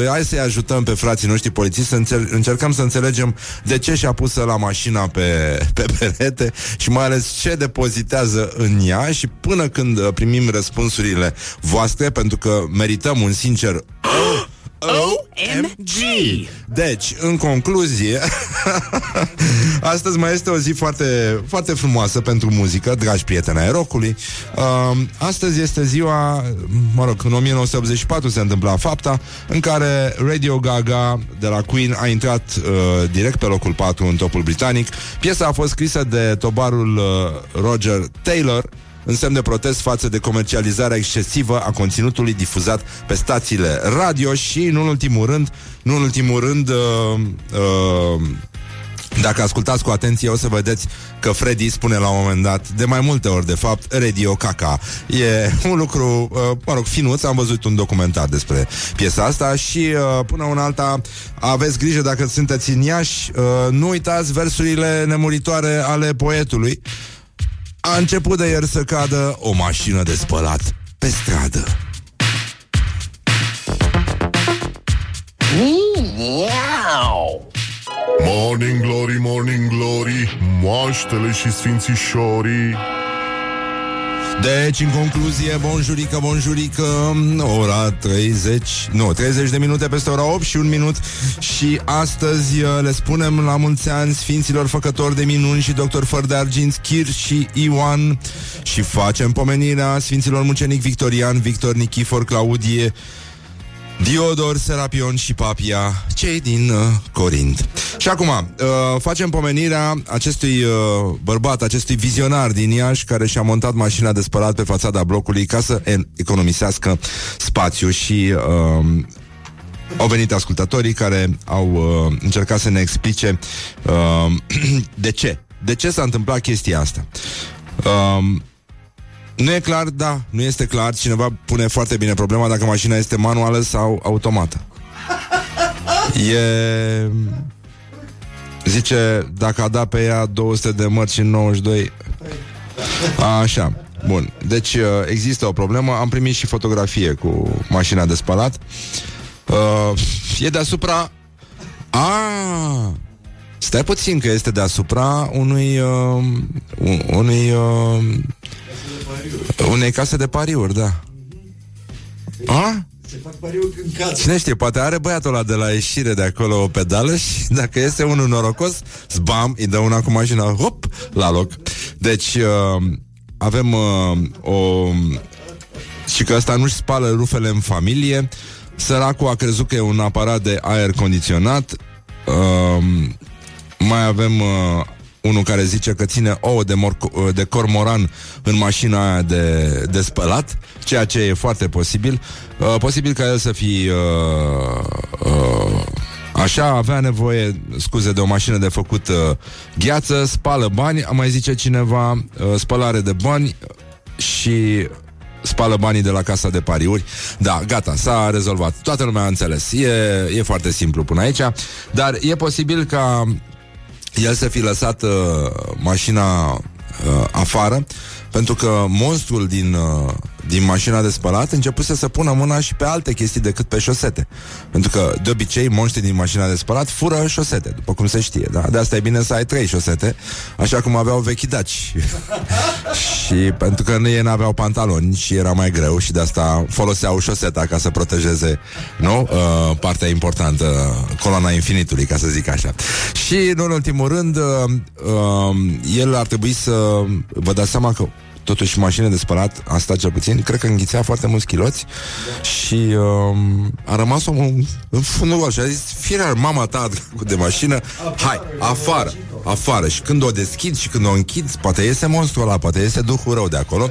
Hai să-i ajutăm pe frații noștri polițiști să înțel- încercăm să înțelegem de ce și-a pus la mașina pe, pe perete și mai ales ce depozitează în ea și până când uh, primim răspunsurile voastre, pentru că merităm un sincer OMG! Deci, în concluzie, astăzi mai este o zi foarte, foarte frumoasă pentru muzică, dragi prieteni ai rockului. Uh, astăzi este ziua, mă rog, în 1984 se întâmpla fapta în care Radio Gaga de la Queen a intrat uh, direct pe locul 4 în topul britanic. Piesa a fost scrisă de tobarul uh, Roger Taylor, în semn de protest față de comercializarea excesivă a conținutului difuzat pe stațiile radio și, în ultimul rând, nu în ultimul rând, uh, uh, dacă ascultați cu atenție, o să vedeți că Freddy spune la un moment dat, de mai multe ori, de fapt, Radio Caca. E un lucru, uh, mă rog, finuț, am văzut un documentar despre piesa asta și uh, până una alta aveți grijă dacă sunteți în Iași, uh, nu uitați versurile nemuritoare ale poetului a început de ieri să cadă o mașină de spălat pe stradă. Morning glory, morning glory, moaștele și sfințișorii deci, în concluzie, bonjurică, bonjurică, ora 30, nu, 30 de minute peste ora 8 și un minut. Și astăzi uh, le spunem la mulți ani Sfinților Făcători de Minuni și Doctor Făr de Arginți, Chir și Ioan. Și facem pomenirea Sfinților Mucenic Victorian, Victor Nichifor, Claudie, Diodor, Serapion și Papia, cei din uh, Corint. Și acum, uh, facem pomenirea acestui uh, bărbat, acestui vizionar din Iași, care și-a montat mașina de spălat pe fațada blocului ca să economisească spațiu și uh, au venit ascultătorii care au uh, încercat să ne explice uh, de ce. De ce s-a întâmplat chestia asta. Uh, nu e clar, da, nu este clar. Cineva pune foarte bine problema dacă mașina este manuală sau automată. E... Zice, dacă a dat pe ea 200 de mărci în 92... Așa, bun. Deci uh, există o problemă. Am primit și fotografie cu mașina de spălat. Uh, e deasupra... Ah! Stai puțin că este deasupra unui... Uh, unui... Uh, unei case de pariuri, da. A? Se fac pariuri în casă. Cine știe, poate are băiatul ăla de la ieșire de acolo o pedală și dacă este unul norocos, zbam, îi dă una cu mașina, hop, la loc. Deci, uh, avem uh, o... Și că ăsta nu-și spală rufele în familie, săracul a crezut că e un aparat de aer condiționat, uh, mai avem uh, unul care zice că ține ouă de, mor- de cormoran în mașina aia de, de spălat, ceea ce e foarte posibil. Uh, posibil ca el să fie uh, uh, Așa avea nevoie, scuze, de o mașină de făcut uh, gheață, spală bani, mai zice cineva, uh, spălare de bani și spală banii de la casa de pariuri. Da, gata, s-a rezolvat. Toată lumea a înțeles. E, e foarte simplu până aici, dar e posibil ca el să fi lăsat uh, mașina uh, afară pentru că monstrul din, uh, din mașina de spălat începuse să pună mâna și pe alte chestii decât pe șosete. Pentru că, de obicei, monștrii din mașina de spălat fură șosete, după cum se știe. Da? De asta e bine să ai trei șosete, așa cum aveau vechi daci. și pentru că ei n-aveau pantaloni și era mai greu și de asta foloseau șoseta ca să protejeze nu? Uh, partea importantă, coloana infinitului, ca să zic așa. Și, nu în ultimul rând, uh, uh, el ar trebui să vă dați seama că totuși mașină de spălat, asta cel puțin, cred că înghițea foarte mulți chiloți da. și uh, a rămas omul în fundul gol și a zis, firar, mama ta de mașină, hai, afară, afară. Și când o deschid și când o închid, poate iese monstrul ăla, poate iese duhul rău de acolo.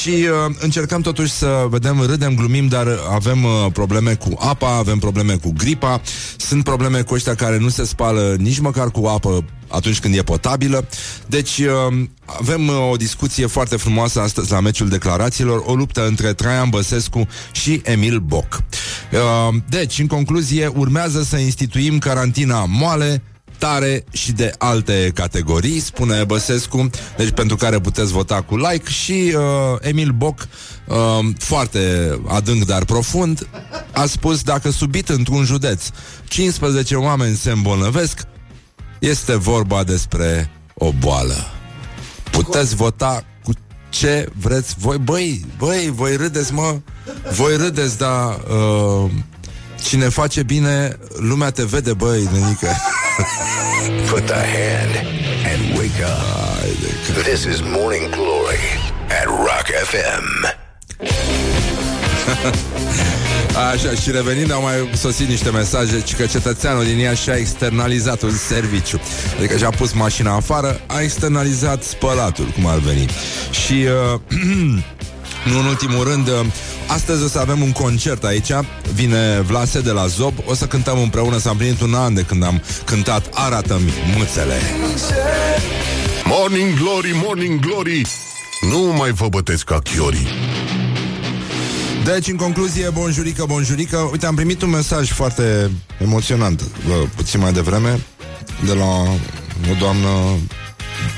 Și uh, încercăm totuși să vedem, râdem, glumim, dar avem uh, probleme cu apa, avem probleme cu gripa, sunt probleme cu ăștia care nu se spală nici măcar cu apă atunci când e potabilă. Deci uh, avem uh, o discuție foarte frumoasă astăzi la meciul declarațiilor, o luptă între Traian Băsescu și Emil Boc. Uh, deci, în concluzie, urmează să instituim carantina moale, tare și de alte categorii, spune Băsescu, deci pentru care puteți vota cu like și uh, Emil Boc, uh, foarte adânc, dar profund, a spus dacă subit într-un județ 15 oameni se îmbolnăvesc, este vorba despre o boală. Puteți vota cu ce vreți voi. Băi, băi, voi râdeți, mă. Voi râdeți, dar uh, cine face bine, lumea te vede, băi, nenică. Put the hand and wake up. This is Morning Glory at Rock FM. Așa, și revenind, au mai sosit niște mesaje ci că cetățeanul din ea și-a externalizat un serviciu. Adică și-a pus mașina afară, a externalizat spălatul, cum ar veni. Și... Uh, Nu în ultimul rând, uh, astăzi o să avem un concert aici. Vine Vlase de la Zob. O să cântăm împreună, s-a împlinit un an de când am cântat Arată-mi mâțele Morning Glory, Morning Glory. Nu mai vă bătesc ca chiorii deci, în concluzie, bonjurică, bonjurică Uite, am primit un mesaj foarte emoționant bă, Puțin mai devreme De la o doamnă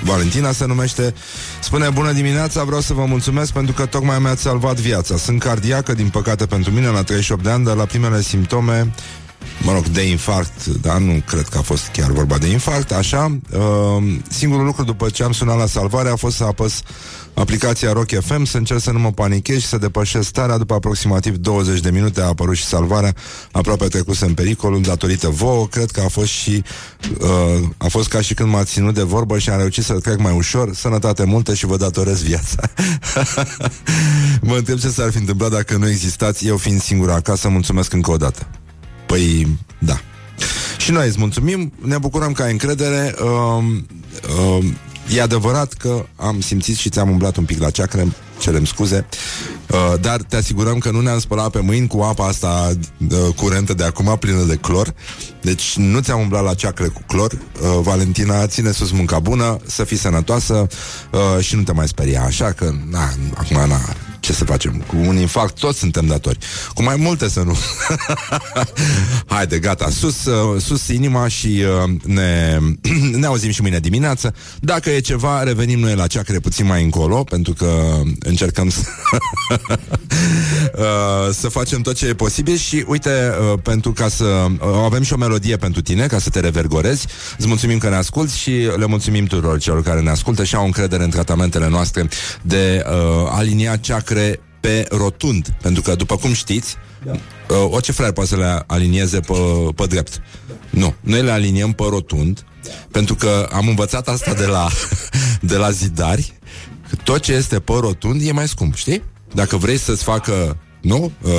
Valentina se numește Spune, bună dimineața, vreau să vă mulțumesc pentru că tocmai mi-ați salvat viața. Sunt cardiacă, din păcate pentru mine, la 38 de ani, dar la primele simptome mă rog, de infarct, dar nu cred că a fost chiar vorba de infarct, așa. Uh, singurul lucru după ce am sunat la salvare a fost să apăs aplicația Rock FM, să încerc să nu mă panichez și să depășesc starea. După aproximativ 20 de minute a apărut și salvarea, aproape trecuse în pericol, datorită vouă. Cred că a fost și uh, a fost ca și când m-a ținut de vorbă și am reușit să trec mai ușor. Sănătate multă și vă datorez viața. mă întreb ce s-ar fi întâmplat dacă nu existați, eu fiind singur acasă. Mulțumesc încă o dată. Păi, da. Și noi îți mulțumim, ne bucurăm că ai încredere. Uh, uh, E adevărat că am simțit și ți-am umblat un pic la ceacră, cerem scuze, uh, dar te asigurăm că nu ne-am spălat pe mâini cu apa asta uh, curentă de acum, plină de clor. Deci nu ți-am umblat la ceacră cu clor. Uh, Valentina, ține sus munca bună, să fii sănătoasă uh, și nu te mai speria. Așa că, na, acum, na, ce să facem? Cu un infarct toți suntem datori. Cu mai multe să nu. Haide, gata, sus, uh, sus inima și uh, ne, ne auzim și mâine dimineață. Dacă e ceva, revenim noi la ceacre puțin mai încolo, pentru că încercăm să, uh, să facem tot ce e posibil și uite, uh, pentru ca să uh, avem și o melodie pentru tine, ca să te revergorezi. Îți mulțumim că ne asculti și le mulțumim tuturor celor care ne ascultă și au încredere în tratamentele noastre de uh, alinia ceacre acre pe rotund. Pentru că, după cum știți, da. uh, orice fraier poate să le alinieze pe, pe drept. Da. Nu, noi le aliniem pe rotund, da. pentru că am învățat asta de la, de la zidari, că tot ce este pe rotund e mai scump, știi? Dacă vrei să-ți facă, nu? Uh,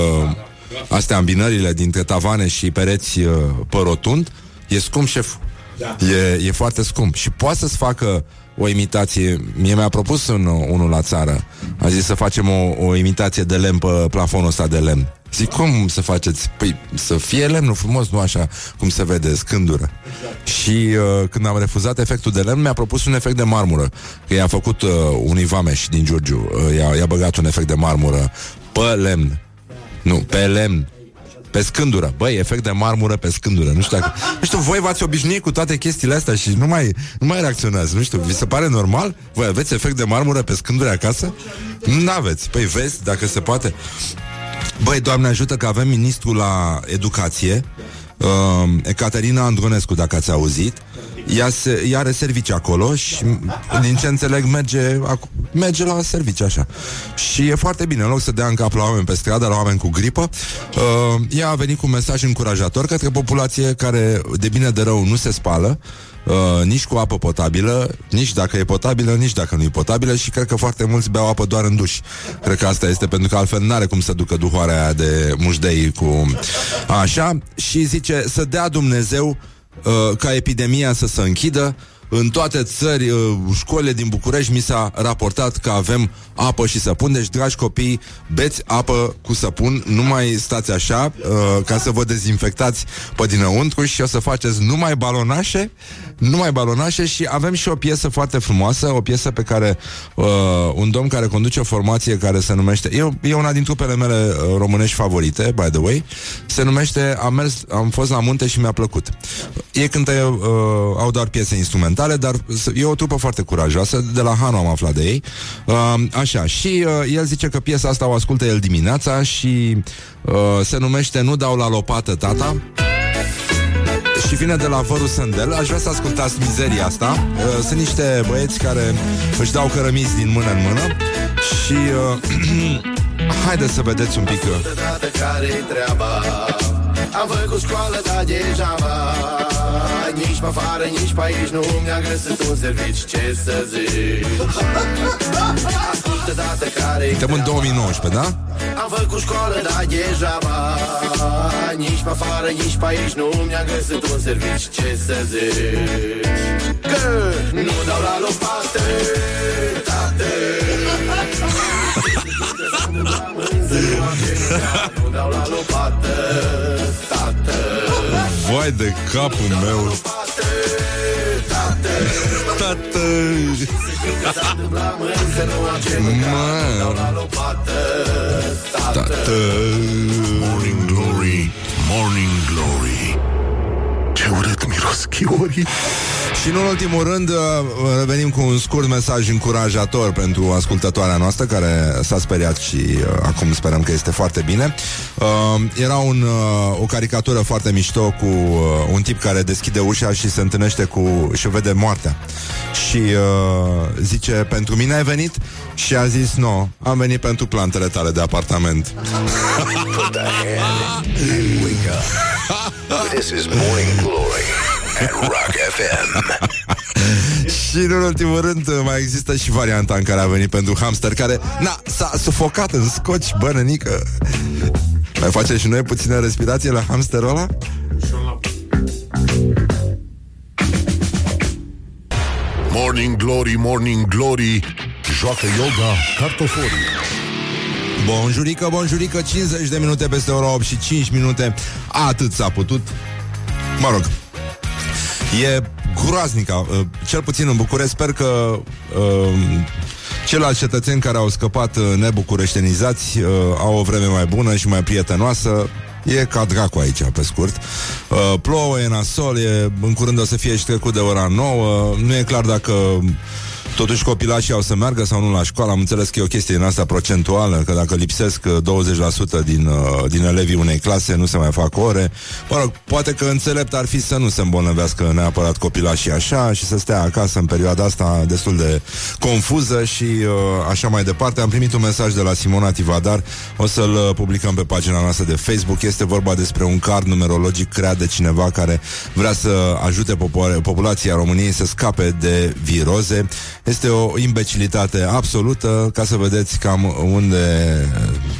astea îmbinările dintre tavane și pereți uh, pe rotund, e scump șef. Da. E, e foarte scump. Și poate să-ți facă o imitație. Mie mi-a propus un, unul la țară. A zis să facem o, o imitație de lemn pe plafonul ăsta de lemn. Zic, cum să faceți? Păi să fie lemnul frumos, nu așa cum se vede, scândură. Exact. Și uh, când am refuzat efectul de lemn, mi-a propus un efect de marmură. Că i-a făcut uh, unui vameș din Giurgiu. Uh, i-a, i-a băgat un efect de marmură pe lemn. Nu, pe lemn. Pe scândură. Băi, efect de marmură pe scândură. Nu știu, dacă, nu știu, voi v-ați obișnuit cu toate chestiile astea și nu mai, nu mai reacționați. Nu știu, vi se pare normal? Voi aveți efect de marmură pe scândură acasă? Nu aveți. Păi vezi, dacă se poate. Băi, Doamne ajută că avem ministru la educație, uh, Ecaterina Andronescu, dacă ați auzit. Ea, se, ea are servici acolo și din ce înțeleg merge, merge la servici așa. Și e foarte bine, în loc să dea în cap la oameni pe stradă, la oameni cu gripă, uh, ea a venit cu un mesaj încurajator către populație care de bine de rău nu se spală, uh, nici cu apă potabilă, nici dacă e potabilă, nici dacă nu e potabilă și cred că foarte mulți beau apă doar în duș. Cred că asta este pentru că altfel nu are cum să ducă duhoarea aia de mușdei cu... Așa, și zice să dea Dumnezeu uh, ca epidemia să se închidă, în toate țări, uh, școlile din București mi s-a raportat că avem apă și săpun, deci, dragi copii, beți apă cu săpun, nu mai stați așa, uh, ca să vă dezinfectați pe dinăuntru și o să faceți numai balonașe, numai balonașe și avem și o piesă foarte frumoasă, o piesă pe care uh, un domn care conduce o formație care se numește, e, e una din trupele mele uh, românești favorite, by the way, se numește Am mers, am fost la munte și mi-a plăcut. Ei cântă, uh, au doar piese instrumentale, dar e o trupă foarte curajoasă, de la Hanu am aflat de ei. Uh, Așa, și uh, el zice că piesa asta o ascultă el dimineața și uh, se numește Nu dau la lopată tata și vine de la Văru Sândel. Aș vrea să ascultați mizeria asta. Uh, sunt niște băieți care își dau cărămizi din mână în mână și uh, haideți să vedeți un pic. Uh. care treaba Am făcut școală, dar degeaba Nici pe afară, nici pe aici Nu mi-a găsit un serviciu Ce să zic altă dată care Suntem în 2019, da? Am făcut școală, dar degeaba Nici pe afară, nici pe aici Nu mi-a găsit un serviciu Ce să zici. Că nu dau la lopată Tată. Nu dau la lopată Tată Vai de capul meu. Tată Tată Morning Glory Morning Glory. Ce urât miros chiorii și în ultimul rând uh, revenim cu un scurt mesaj încurajator pentru ascultătoarea noastră care s-a speriat și uh, acum sperăm că este foarte bine. Uh, era un, uh, o caricatură foarte mișto cu uh, un tip care deschide ușa și se întâlnește cu și vede moartea. Și uh, zice, pentru mine ai venit? Și a zis, nu, no, am venit pentru plantele tale de apartament. This is Morning Glory at Rock FM. și în ultimul rând mai există și varianta în care a venit pentru hamster care, na, s-a sufocat în scoci, bănănică. Mai face și noi puțină respirație la hamsterul ăla? Morning Glory, Morning Glory Joacă yoga cartoforii Bonjurică, bonjurică, 50 de minute peste ora 8 și 5 minute Atât s-a putut Mă rog E groaznică uh, Cel puțin în București Sper că uh, Ceilalți cetățeni care au scăpat uh, nebucureștenizați uh, Au o vreme mai bună și mai prietenoasă E ca dracu aici, pe scurt. Uh, plouă, e nasol, e, în curând o să fie și trecut de ora 9. Nu e clar dacă Totuși copilașii au să meargă sau nu la școală? Am înțeles că e o chestie din asta procentuală Că dacă lipsesc 20% uh, din, uh, din elevii unei clase Nu se mai fac ore. Mă rog, poate că înțelept ar fi să nu se îmbolnăvească neapărat copilașii așa Și să stea acasă în perioada asta destul de confuză Și uh, așa mai departe. Am primit un mesaj de la Simona Tivadar. O să-l uh, publicăm pe pagina noastră de Facebook. Este vorba despre un card numerologic creat de cineva Care vrea să ajute populația României să scape de viroze este o imbecilitate absolută ca să vedeți cam unde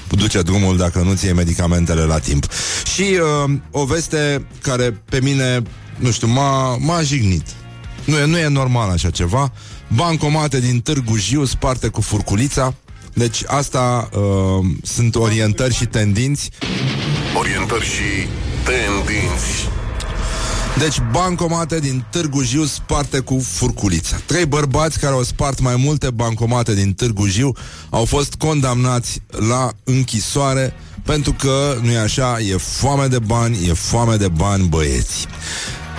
duce drumul dacă nu ție medicamentele la timp. Și uh, o veste care pe mine nu știu, m-a, m-a jignit. Nu e, nu e normal așa ceva. Bancomate din Târgu Jiu sparte cu furculița. Deci asta uh, sunt orientări și tendinți. Orientări și tendinți. Deci bancomate din Târgu Jiu sparte cu furculița. Trei bărbați care au spart mai multe bancomate din Târgu Jiu au fost condamnați la închisoare pentru că, nu e așa, e foame de bani, e foame de bani băieți.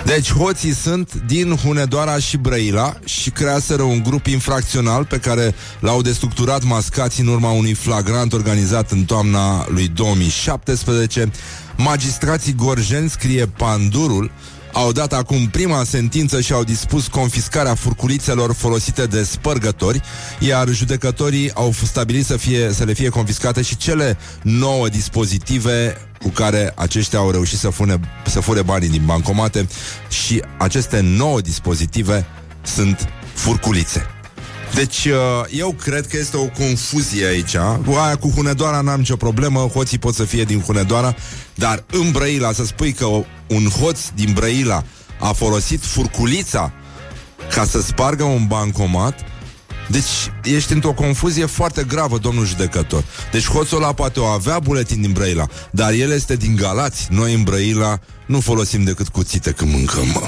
Deci hoții sunt din Hunedoara și Brăila și creaseră un grup infracțional pe care l-au destructurat mascații în urma unui flagrant organizat în toamna lui 2017. Magistrații gorjeni, scrie Pandurul, au dat acum prima sentință și au dispus confiscarea furculițelor folosite de spărgători, iar judecătorii au stabilit să, fie, să le fie confiscate și cele nouă dispozitive cu care aceștia au reușit să, fune, să fure banii din bancomate și aceste nouă dispozitive sunt furculițe. Deci uh, eu cred că este o confuzie aici Cu aia cu Hunedoara n-am nicio problemă Hoții pot să fie din Hunedoara Dar în Brăila să spui că un hoț din Brăila A folosit furculița Ca să spargă un bancomat deci ești într-o confuzie foarte gravă, domnul judecător. Deci hoțul ăla poate o avea buletin din Brăila, dar el este din Galați. Noi în Brăila nu folosim decât cuțite când mâncăm, mă.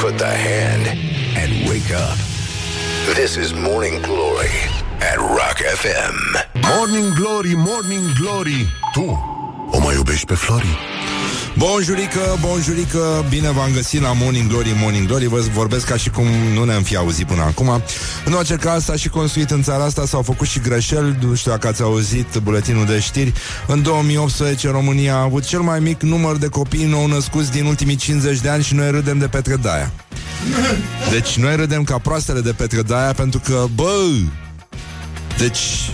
Put the hand and wake up. This is Morning Glory at Rock FM. Morning Glory, Morning Glory Tu o mai iubești pe Flori? Bonjurică, bonjurică, bine v-am găsit la Morning Glory, Morning Glory. Vă vorbesc ca și cum nu ne-am fi auzit până acum. În orice caz, s-a și construit în țara asta S-au făcut și greșeli, nu știu dacă ați auzit buletinul de știri. În 2018 România a avut cel mai mic număr de copii nou născuți din ultimii 50 de ani Și noi râdem de Petre Daia. Deci noi râdem ca proastele de Petre Daia Pentru că, bă, deci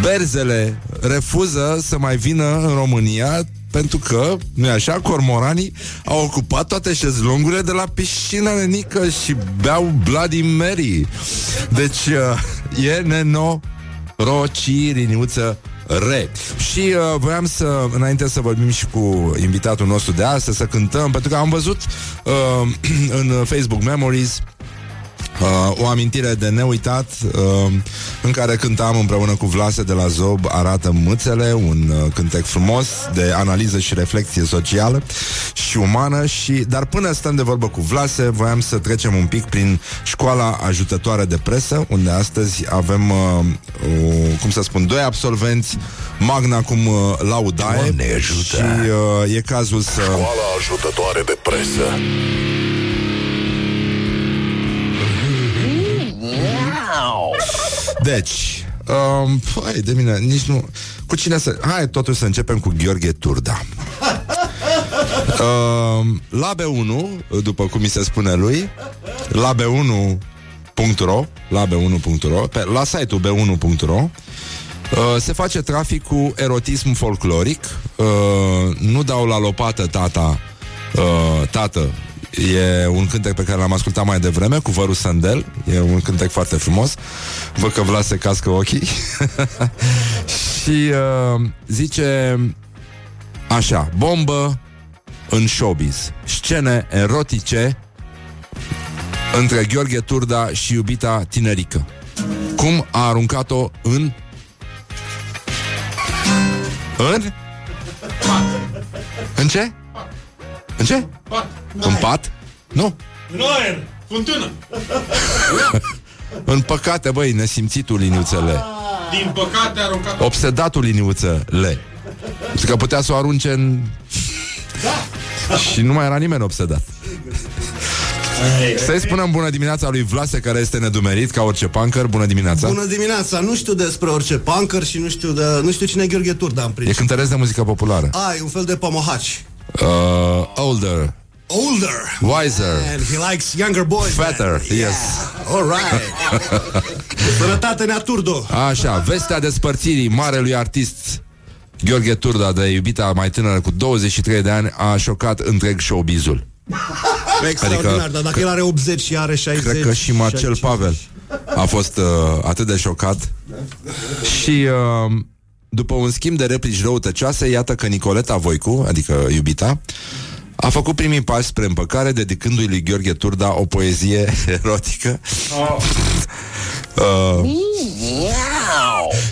Berzele refuză să mai vină în România pentru că, nu așa, cormoranii au ocupat toate șezlongurile de la piscina nenică și beau Bloody Mary. Deci, uh, e nenorociriniuță re. Și uh, voiam să, înainte să vorbim și cu invitatul nostru de astăzi, să cântăm, pentru că am văzut uh, în Facebook Memories Uh, o amintire de neuitat uh, în care cântam împreună cu Vlase de la Zob Arată mâțele, un uh, cântec frumos de analiză și reflexie socială și umană și dar până stăm de vorbă cu Vlase, voiam să trecem un pic prin școala ajutătoare de presă, unde astăzi avem uh, uh, cum să spun, doi absolvenți magna cum uh, laudae Doamne ajută. și uh, e cazul să Școala ajutătoare de presă Deci, um, hai de mine, nici nu... Cu cine să... Hai totuși să începem cu Gheorghe Turda. Um, la B1, după cum mi se spune lui, la B1.ro, la B1.ro, pe, la site-ul B1.ro, uh, se face trafic cu erotism folcloric. Uh, nu dau la lopată tata, uh, tată, E un cântec pe care l-am ascultat mai devreme Cu Văru Sandel. E un cântec foarte frumos. Văd că Vlad se cască ochii. Și uh, zice Așa Bombă în showbiz. Scene erotice Între Gheorghe Turda și iubita tinerică. Cum a aruncat-o în În? În ce? În ce? Pat. În pat? Nu. În aer. Fântână. În păcate, băi, nesimțitul liniuțele Din păcate a aruncat Obsedatul liniuțele Pentru că putea să o arunce în... Și nu mai era nimeni obsedat Să-i spunem bună dimineața lui Vlase Care este nedumerit ca orice punker Bună dimineața Bună dimineața, nu știu despre orice punker și nu știu, de, nu știu cine e Gheorghe Turda în E principiu. cântăresc de muzică populară A, e un fel de pomohaci. Uh, Older Older. Wiser And he likes younger boys. Fatter, man. yes. Yeah. All right. Sănătate nea Turdo. Așa, vestea despărțirii marelui artist Gheorghe Turda de iubita mai tânără cu 23 de ani a șocat întreg showbizul. Extraordinar, Adică- dar dacă el are 80 și are 60... Cred că și Marcel 65. Pavel a fost uh, atât de șocat. Și uh, după un schimb de replici răutăcioase, iată că Nicoleta Voicu, adică iubita, a făcut primii pași spre împăcare, dedicându-i lui Gheorghe Turda o poezie erotică. Uh,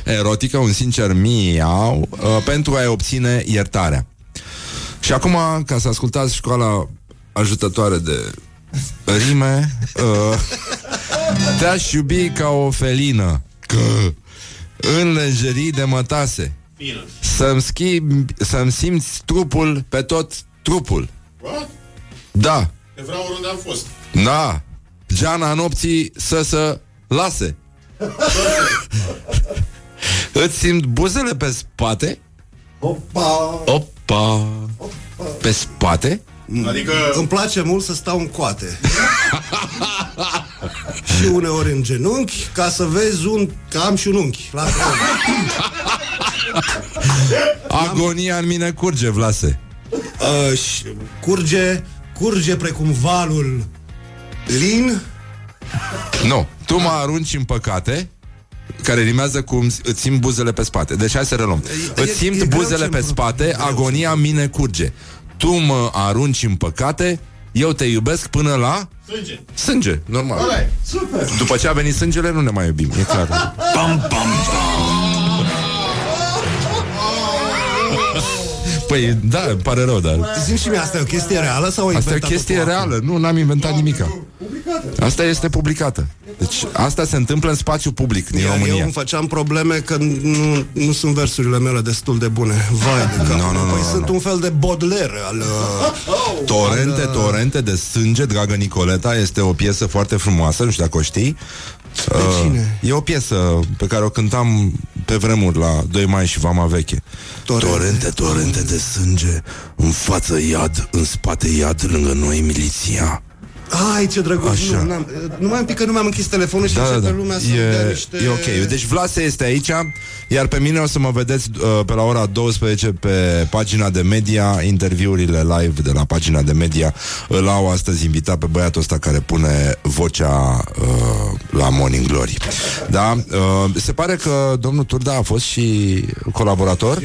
erotică, un sincer miau, uh, pentru a-i obține iertarea. Și acum, ca să ascultați școala ajutătoare de rime, uh, te-aș iubi ca o felină, că în lenjerii de mătase, Bine. să-mi, schimbi, să-mi simți trupul pe tot trupul. What? Da, Te vreau oriunde am fost. da, geana nopții să se lase. Îți simt buzele pe spate? Opa! Opa! Pe spate? Adică... Îmi place mult să stau în coate. și uneori în genunchi, ca să vezi un... că am și un unchi. La fel. Agonia în mine curge, Vlase. uh, și curge, curge precum valul lin, Nu, tu mă arunci în păcate care rimează cu îmi- îți simt buzele pe spate. Deci hai să reluăm. E- Îți e simt greu buzele ce pe îmi- spate, e greu agonia în mine curge. Tu mă arunci în păcate, eu te iubesc până la Sânge. sânge, normal. Alright. După ce a venit sângele, nu ne mai iubim, e clar. Păi, da, îmi pare rău, dar... Zim și mie, asta e o chestie reală sau Asta e o inventat chestie totul reală, nu, n-am inventat nimica. Asta este publicată. Deci asta se întâmplă în spațiu public din Iar România. eu îmi făceam probleme că nu, nu sunt versurile mele destul de bune. Vai de cap. Nu, nu, nu, păi nu, sunt nu. un fel de Baudelaire al... Uh, Torente, torente de sânge, dragă Nicoleta, este o piesă foarte frumoasă, nu știu dacă o știi. Uh, cine? e o piesă pe care o cântam pe vremuri la 2 mai și Vama Veche. Torente. torente, torente de sânge, în față iad, în spate iad, lângă noi miliția. Ai, ce drăguț. Așa. Nu, n-am, numai un pic că nu mi-am închis telefonul și Da, da, începe da. lumea să dea E, niște... e ok. Deci Vlase este aici, iar pe mine o să mă vedeți uh, pe la ora 12 pe pagina de media, interviurile live de la pagina de media. Îl au astăzi invitat pe băiatul ăsta care pune vocea uh, la Morning Glory. Da? Uh, se pare că domnul Turda a fost și colaborator.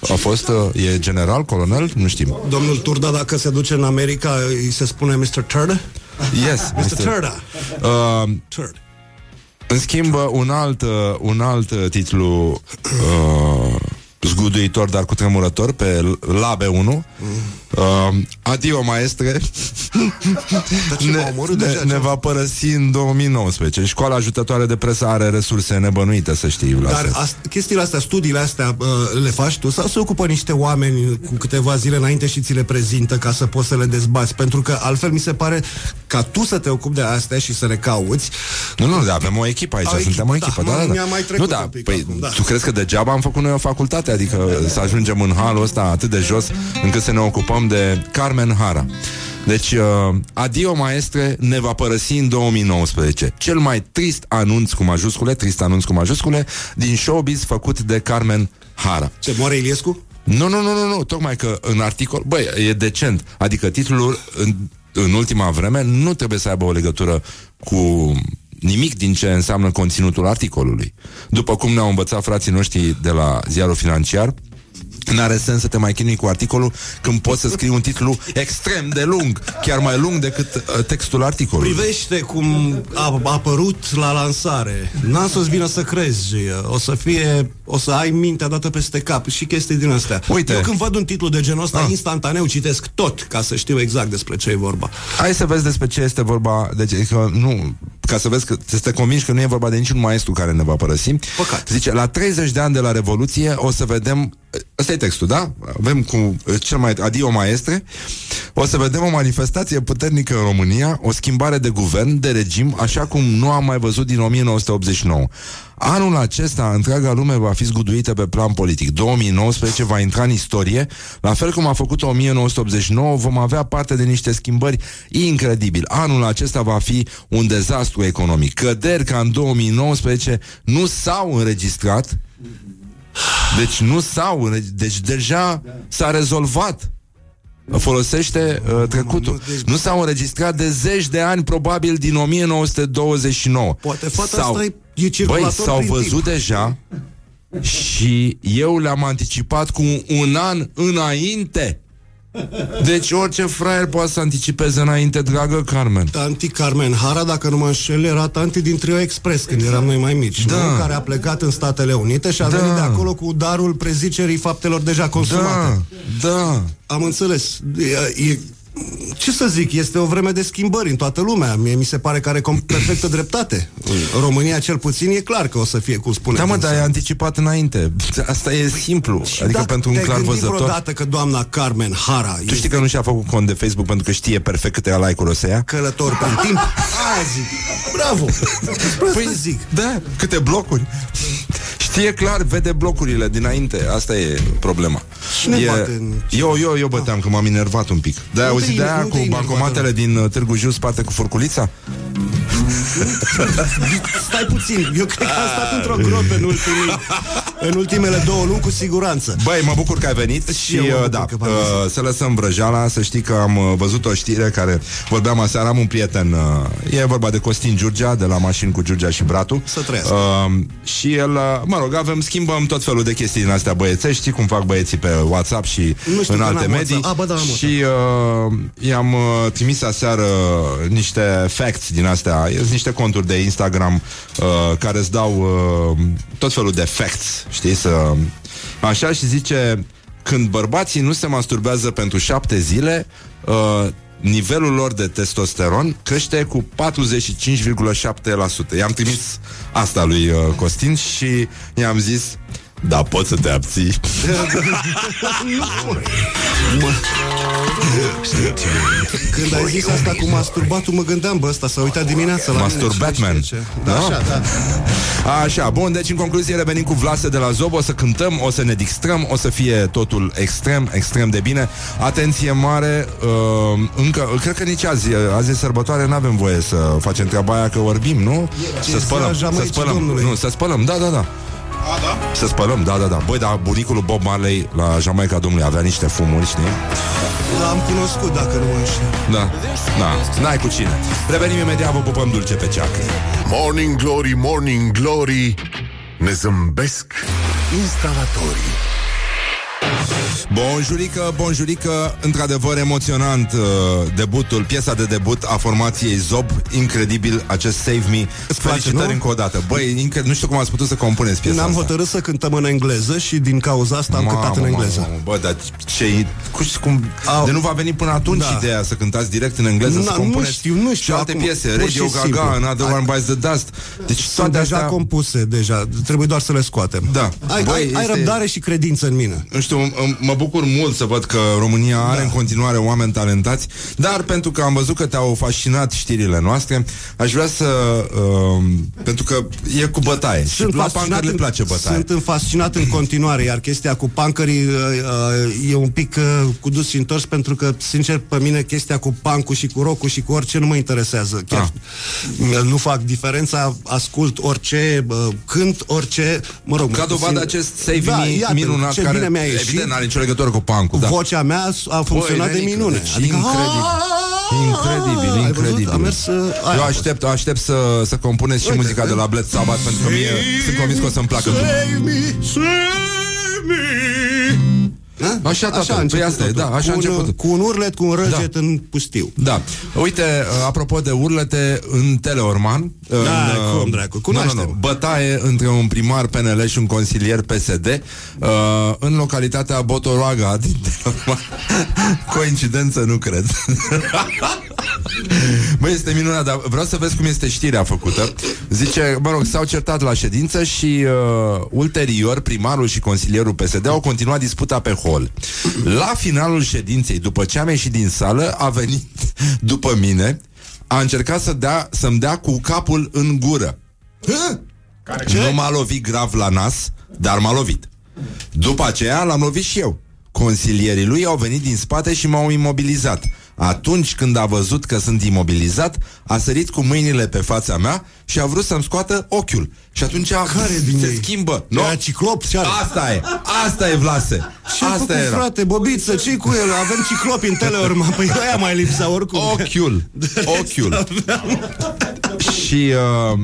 A fost, uh, e general, colonel? Nu știm. Domnul Turda, dacă se duce în America, îi se spune Mr. Turda? Yes, Mr. Mr. Turda. Uh, Turd. În schimb, un alt, uh, un alt uh, titlu uh, zguduitor, dar cu tremurător, pe Labe 1. Uh, adio, maestre. ce m-a ne, omorât ne, deja, ne ce- va părăsi în 2019. Școala ajutătoare de presă are resurse nebănuite, să știi, Dar Vlase. ast- chestiile astea, studiile astea, uh, le faci tu sau se ocupă niște oameni cu câteva zile înainte și ți le prezintă ca să poți să le dezbați? Pentru că altfel mi se pare ca tu să te ocupi de astea și să le cauți. Nu, nu, da, avem o echipă aici, Au suntem o echipă, echipă. da, Da, da, da. mi-a mai trecut nu, da, un pic păi, acum, da. tu crezi că degeaba am făcut noi o facultate? Adică să ajungem în halul ăsta atât de jos încât să ne ocupăm de Carmen Hara. Deci, uh, adio maestre ne va părăsi în 2019. Cel mai trist anunț cu majuscule, trist anunț cu majuscule, din showbiz făcut de Carmen Hara. Ce moare Iliescu? Nu, nu, nu, nu, nu, tocmai că în articol, băi, e decent. Adică titlul în, în ultima vreme nu trebuie să aibă o legătură cu nimic din ce înseamnă conținutul articolului. După cum ne-au învățat frații noștri de la ziarul financiar, N-are sens să te mai chinui cu articolul când poți să scrii un titlu extrem de lung, chiar mai lung decât uh, textul articolului. Privește cum a, a apărut la lansare. N-a să-ți vină să crezi. O să fie... O să ai mintea dată peste cap și chestii din astea. Uite. Eu când văd un titlu de genul ăsta, Ah. instantaneu citesc tot ca să știu exact despre ce e vorba. Hai să vezi despre ce este vorba deci, că nu, Ca să vezi că să te convingi că nu e vorba de niciun maestru care ne va părăsi Păcat. Zice, la 30 de ani de la Revoluție O să vedem Ăsta e textul, da? Avem cu uh, cel mai adio maestre O să vedem o manifestație puternică în România O schimbare de guvern, de regim Așa cum nu am mai văzut din 1989 Anul acesta, întreaga lume va fi zguduită pe plan politic. 2019 va intra în istorie, la fel cum a făcut 1989, vom avea parte de niște schimbări incredibil. Anul acesta va fi un dezastru economic. Căderi ca în 2019 nu s-au înregistrat. Deci nu s-au înreg- Deci deja s-a rezolvat folosește uh, trecutul. nu, deci- Nu s-au înregistrat de zeci de ani, probabil din 1929. Poate fata asta e- e circulator Băi, s-au prin văzut timp. deja și eu le-am anticipat cu un an înainte. Deci orice fraier poate să anticipeze înainte, dragă Carmen. Tanti Carmen Hara, dacă nu mă înșel, era tanti din Trio Express când eram noi mai mici, Da. nu? care a plecat în Statele Unite și a Da. venit de acolo cu darul prezicerii faptelor deja consumate. Da, da. Am înțeles. E, e, ce să zic, este o vreme de schimbări în toată lumea. Mie mi se pare că are com- perfectă dreptate. În România, cel puțin, e clar că o să fie cum spune. Da, mă, dânsa. dar e anticipat înainte. Asta e simplu. Și Adică dacă pentru un te-ai clar gândit văzător. vreodată că doamna Carmen Hara Tu știi că nu și-a făcut cont de Facebook pentru că știe perfect câte like-uri o să ia? călător prin timp? Aia zic. Bravo! Despre asta zic. Da, câte blocuri. Știe clar, vede blocurile dinainte. Asta e problema. Cine e... bate în- Eu, eu, eu băteam, că m-am enervat un pic. Da, Nu auzit te- de aia nu te cu enerva, bancomatele din uh, Târgu Jiu spate cu furculița? Stai puțin, eu cred că am stat într-o grotă în, ultimii, în ultimele două luni cu siguranță. Băi, mă bucur că ai venit și, eu mă uh, bucur da, că v-am uh, să lăsăm vrăjeala, să știi că am uh, văzut o știre care vorbeam aseară, am un prieten, uh, e vorba de Costin Giurgea, de la mașini cu Giurgea și Bratu. Să trăiască. Uh, și el, uh, mă rog, avem, schimbăm tot felul de chestii din astea băiețești, știi cum fac băieții pe WhatsApp și Nu știu în că alte n-am medii. WhatsApp. A, bă, da, am și uh, i-am uh, trimis aseară niște facts din astea, sunt niște conturi de Instagram uh, care îți dau uh, tot felul de facts, știi, să... Așa și zice, când bărbații nu se masturbează pentru șapte zile, uh, nivelul lor de testosteron crește cu 45,7%. I-am trimis asta lui uh, Costin și i-am zis, da, poți să te abții. Când ai zis asta cu masturbatul, mă gândeam, bă, ăsta s-a uitat dimineața la Mastur mine. Batman. Ce- ce- Da, Da? așa, da. Așa, bun, deci în concluzie revenim cu Vlase de la Zob O să cântăm, o să ne distrăm O să fie totul extrem, extrem de bine Atenție mare uh, Încă, cred că nici azi Azi e sărbătoare, nu avem voie să facem treaba aia Că orbim, nu? E Să spălăm, ziua să Jamaicii spălăm Domnului. Nu, să spălăm, da, da, da A, da? Să spălăm, da, da, da Băi, dar bunicul lui Bob Marley La Jamaica Domnului avea niște fumuri, știi? L-am cunoscut, dacă nu mă înșel. Da, da, n-ai cu cine Revenim imediat, vă pupăm dulce pe ceacră Morning Glory, Morning Glory Ne zâmbesc instalatorii Bonjurică, bonjurică, într-adevăr emoționant uh, debutul, piesa de debut a formației Zob, incredibil acest Save Me. place, Felicitări nu? încă o dată. Băi, incre- nu știu cum ați putut să compuneți piesa Ne-am asta. hotărât să cântăm în engleză și din cauza asta am Mamă, cântat în mamă, engleză. mamă, Bă, dar ce cum, cum Au- de nu va veni până atunci Da. ideea să cântați direct în engleză, Na, să nu compuneți știu, nu știu și alte acum, piese, pur Radio și Gaga, simplu. Another One Bites the Dust. Deci Sunt toate deja astea... compuse, deja. Trebuie doar să le scoatem. Da. Ai, Băi, ai, ai este- răbdare și credință în mine. Nu știu, m- mă bucur mult să văd că România are Da. în continuare oameni talentați, dar pentru că am văzut că te-au fascinat știrile noastre, aș vrea să... Uh, pentru că e cu bătaie și la pancări le în- place bătaie. Sunt în- fascinat în continuare, iar chestia cu pancării uh, uh, e un pic uh, cu dus și întors, pentru că, sincer, pe mine chestia cu pancul și cu rocul și cu orice nu mă interesează. Chiar Ah. nu fac diferența, ascult orice, uh, cânt orice, mă rog... Ca mă dovadă puțin- acest save da, me iată, minunat ce care bine mi-a ieșit. evident n-are nicio legătură cu pancul. Da. Vocea mea a funcționat de nenică, minune. deci Adică, incredibil. Incredibil, Ai văzut? incredibil. Am mers, uh, aia Eu a fost. aștept, aștept să, să compuneți și Uite, muzica de la Black Sabbath pentru că mie sunt convins că o să-mi placă. Save me, save me. Da? Așa, tată, așa a păi început asta e, totul. da, așa a cu un, început. Cu un urlet, cu un răget da. în pustiu. Da. Uite, uh, apropo de urlete, în Teleorman... Da, în, cum dracu, nu, cunoaștem. nu, nu, bătaie între un primar PNL și un consilier PSD uh, în localitatea Botoroaga din Teleorman. Coincidență, nu cred. Băi, este minunat, dar vreau să vezi cum este știrea făcută. Zice, mă rog, s-au certat la ședință și uh, ulterior primarul și consilierul PSD au continuat disputa pe hol. La finalul ședinței, după ce am ieșit din sală, a venit după mine, a încercat să dea, să-mi dea cu capul în gură. Nu m-a lovit grav la nas, dar m-a lovit. După aceea l-am lovit și eu. Consilierii lui au venit din spate și m-au imobilizat. Atunci când a văzut că sunt imobilizat, a sărit cu mâinile pe fața mea și a vrut să-mi scoată ochiul. Și atunci Care din se ei? schimbă. Era ciclop? Ce are? Asta e, asta e Vlase. Ce a Asta făcut, era. frate, bobiță, ce cu el? Avem ciclopi în teleorma, păi aia mai lipsa oricum. Ochiul. Ochiul. și uh,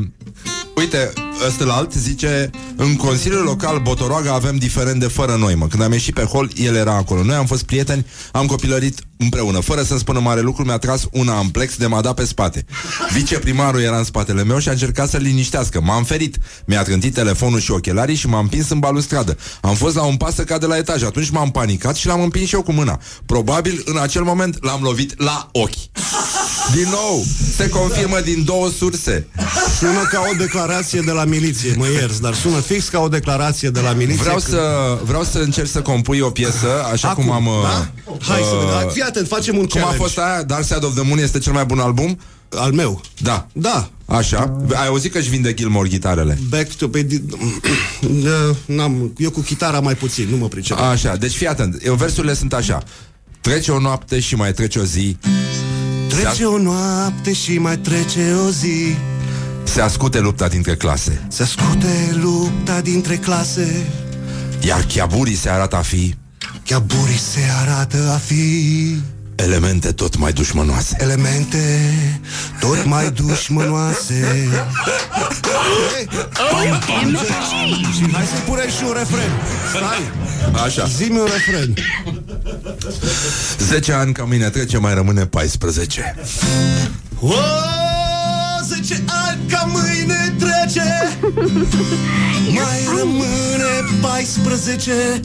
Uite, ăsta la alt zice În Consiliul Local Botoroaga avem diferende fără noi, mă. Când am ieșit pe hol, el era acolo. Noi am fost prieteni, am copilărit împreună. Fără să-mi spună mare lucru, mi-a tras una amplex de m-a dat pe spate. Viceprimarul era în spatele meu și a încercat să-l liniștească. M-am ferit. Mi-a trântit telefonul și ochelarii și m-am împins în balustradă. Am fost la un pas să cad de la etaj. Atunci m-am panicat și l-am împins și eu cu mâna. Probabil în acel moment l-am lovit la ochi. Din nou, se confirmă din două surse. Sună ca o declarație de la miliție, mă ierți, dar sună fix ca o declarație de la miliție. Vreau că- să, vreau să încerc să compui o piesă, așa Acum, cum am... da? Hai să uh, vedem. Fii atent, facem un Cum a challenge. fost aia? Dark Side of the Moon este cel mai bun album? Al meu. Da. Da. Așa. Ai auzit că își vinde Gilmore gitarele? Back to... Pe, Da, n-am, eu cu chitara mai puțin, nu mă pricep. Așa, deci fii atent. Eu, versurile sunt așa. Trece o noapte și mai trece o zi Trece o noapte și mai trece o zi. Se ascute lupta dintre clase. Se ascute lupta dintre clase. Iar chiaburii se arată a fi. Chiaburii se arată a fi Elemente tot mai dușmănoase. Elemente tot mai dușmănoase. Și hai să punem și un refren. Stai, Așa. Zi-mi un refren. 10 ani ca mine trece mai rămâne 14 O, 10 ani ca mâine trece. Mai rămâne 14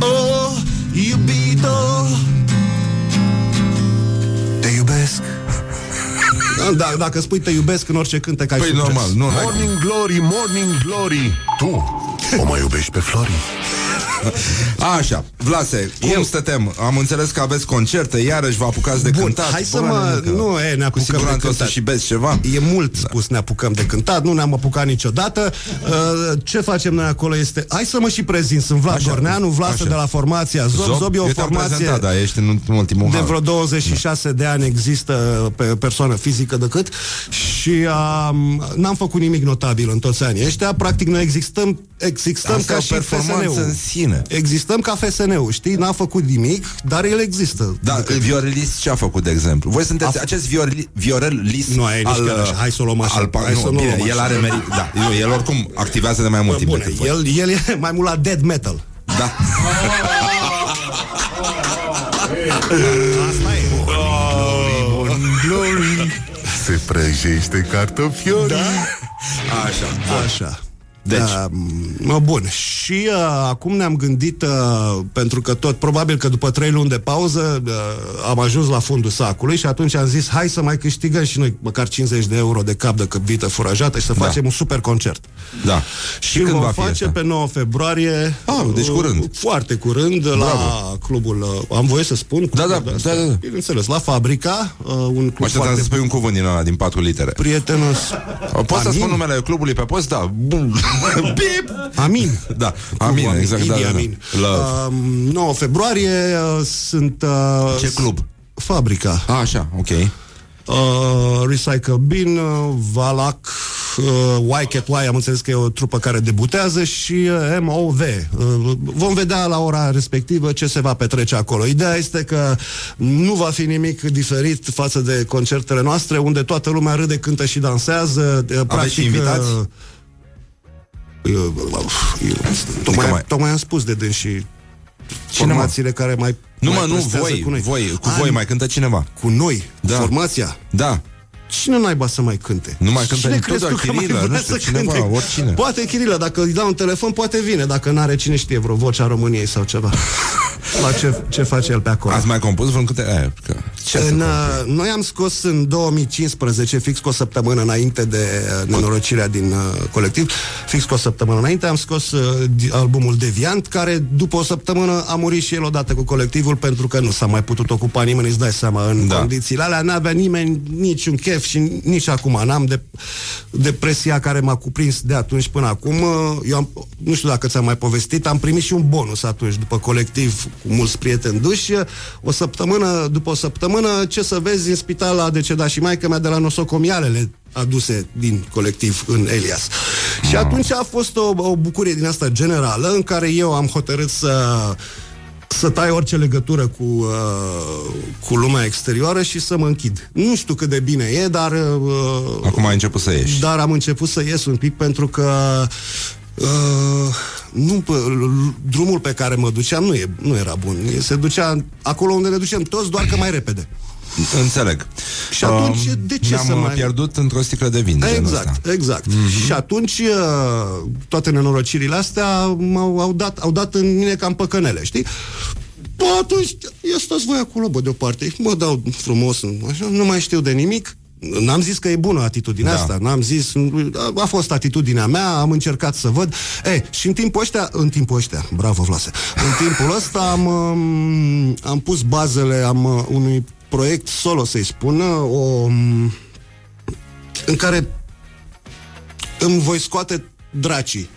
Oh, iubito Te iubesc da, dacă spui te iubesc în orice cântec ai Păi succes. normal, nu, n-ai- Morning Glory, Morning Glory Tu o mai iubești pe Flori? Așa, Vlase, cum Eu- stătem? Am înțeles că aveți concerte, iarăși vă apucați de Bun, cântat hai să Bă, mă... nenică. Nu, e, ne Cu apucăm de siguranță o să cântat. și beți ceva E mult spus ne apucăm de cântat, nu ne-am apucat niciodată. Uh, ce facem noi acolo este... Hai să mă și prezint, sunt Vlad Așa, Gorneanu, Vlad așa. de la formația Zob. Zob, Zob e o eu te-am formație... prezentat, da, ești în ultimul, ultimul De hal. vreo 26 de ani există pe persoană fizică decât și um, n-am făcut nimic notabil în toți anii ăștia. Practic noi existăm, existăm Asta e ca o și performanță FSN-ul. în sine. Existăm ca FSN-ul, știi? N-a făcut nimic, dar el există. Da, viorelist ce a făcut, de exemplu? Voi sunteți A- acest vioreli- viorelist Nu, e nici chiar așa. Hai să o luăm așa. Al, Hai nu, să nu o bine, luăm el așa. are merit, da, nu, el oricum activează de mai mult timp Bun, decât voi. el, el e mai mult la dead metal. Da. Asta e. Morning Glory Se prăjește cartofiorii Așa. Așa. Deci. Uh, mă, bun. Și uh, acum ne-am gândit, uh, pentru că tot, probabil că după trei luni de pauză uh, am ajuns la fundul sacului și atunci am zis, hai să mai câștigăm și noi măcar 50 de euro de cap de vită furajată și să Da. facem un super concert. Da. Și, Și când vom va fi face asta? pe 9 februarie Ah, deci uh, curând. Foarte curând La clubul uh, Am voie să spun Da, da, clubul ăsta? da, da. Bineînțeles, la Fabrica uh, Un club Mă așteptam foarte să spui un cuvânt din ăla, din patru litere. prietenos Poți să Amin? spun numele clubului pe post? Da. Bum. Bip. Amin Da. Amin, exact. Da, Idi da, da. Amin. Love. Uh, 9 februarie uh, sunt uh, Ce club? Fabrica A, așa, ok. uh, Recycle Bin uh, Valac uh, Y Cat Y am înțeles că e o trupă care debutează și uh, MOV uh, vom vedea la ora respectivă ce se va petrece acolo ideea este că nu va fi nimic diferit față de concertele noastre unde toată lumea râde, cântă și dansează uh, practic, invitați? uh, eu, eu, tocmai, mai- tocmai am spus de dâns și formațiile care mai Nu mai mă, nu, prestează voi, cu noi. voi, cu A, voi mai cântă cineva. cu noi, Da. formația Da. Cine naiba să mai cânte? Nu mai cântă Cine tot crezi doar tu că mai Chirilă, vrea nu știu, să cineva, cânte? oricine. Poate Chirilă, dacă îi dau un telefon, poate vine Dacă n-are cine știe vreo voce a României sau ceva La ce, ce face el pe acolo Ați mai compus vreun câte... Eh, că... Ce să în, compun? uh, noi am scos în 2015, fix cu o săptămână înainte de uh, nenorocirea din uh, colectiv, fix cu o săptămână înainte, am scos uh, di- albumul Deviant, care după o săptămână a murit și el odată cu colectivul, pentru că nu s-a mai putut ocupa nimeni, îți dai seama, în Da. condițiile alea, n-avea nimeni niciun chef și nici acum n-am de, depresia care m-a cuprins de atunci până acum. Uh, Eu am, nu știu dacă ți-am mai povestit, am primit și un bonus atunci, după colectiv, cu mulți prieteni duși, o săptămână, după o săptămână, ce să vezi, în spital a decedat și maica mea de la nosocomialele aduse din colectiv în Elias. Și atunci a fost o, o bucurie din asta generală în care eu am hotărât să să tai orice legătură cu, uh, cu lumea exterioară și să mă închid. Nu știu cât de bine e, dar... Uh, Acum ai început să ieși. Dar am început să ies un pic pentru că uh, nu, p- l- drumul pe care mă duceam nu, e, nu era bun. Se ducea acolo unde ne ducem toți, doar că mai repede. Înțeleg. Și atunci, de ce ne-am să uh, mai- pierdut într-o sticlă de vin. genul Exact, ăsta. exact. Mm-hmm. Și atunci uh, toate nenorocirile astea m-au, au, dat, au dat în mine cam păcănele, știi? Bă, atunci, ia stați voi acolo, bă, deoparte. Mă dau frumos, așa, nu mai știu de nimic. N-am zis că e bună atitudinea Da. asta, n-am zis, a, a fost atitudinea mea, am încercat să văd. E, și în timpul ăștia, în timpul ăștia, bravo Vlase, în timpul ăsta am, um, am pus bazele am, uh, unui proiect solo, să-i spun, o, um, în care îmi voi scoate dracii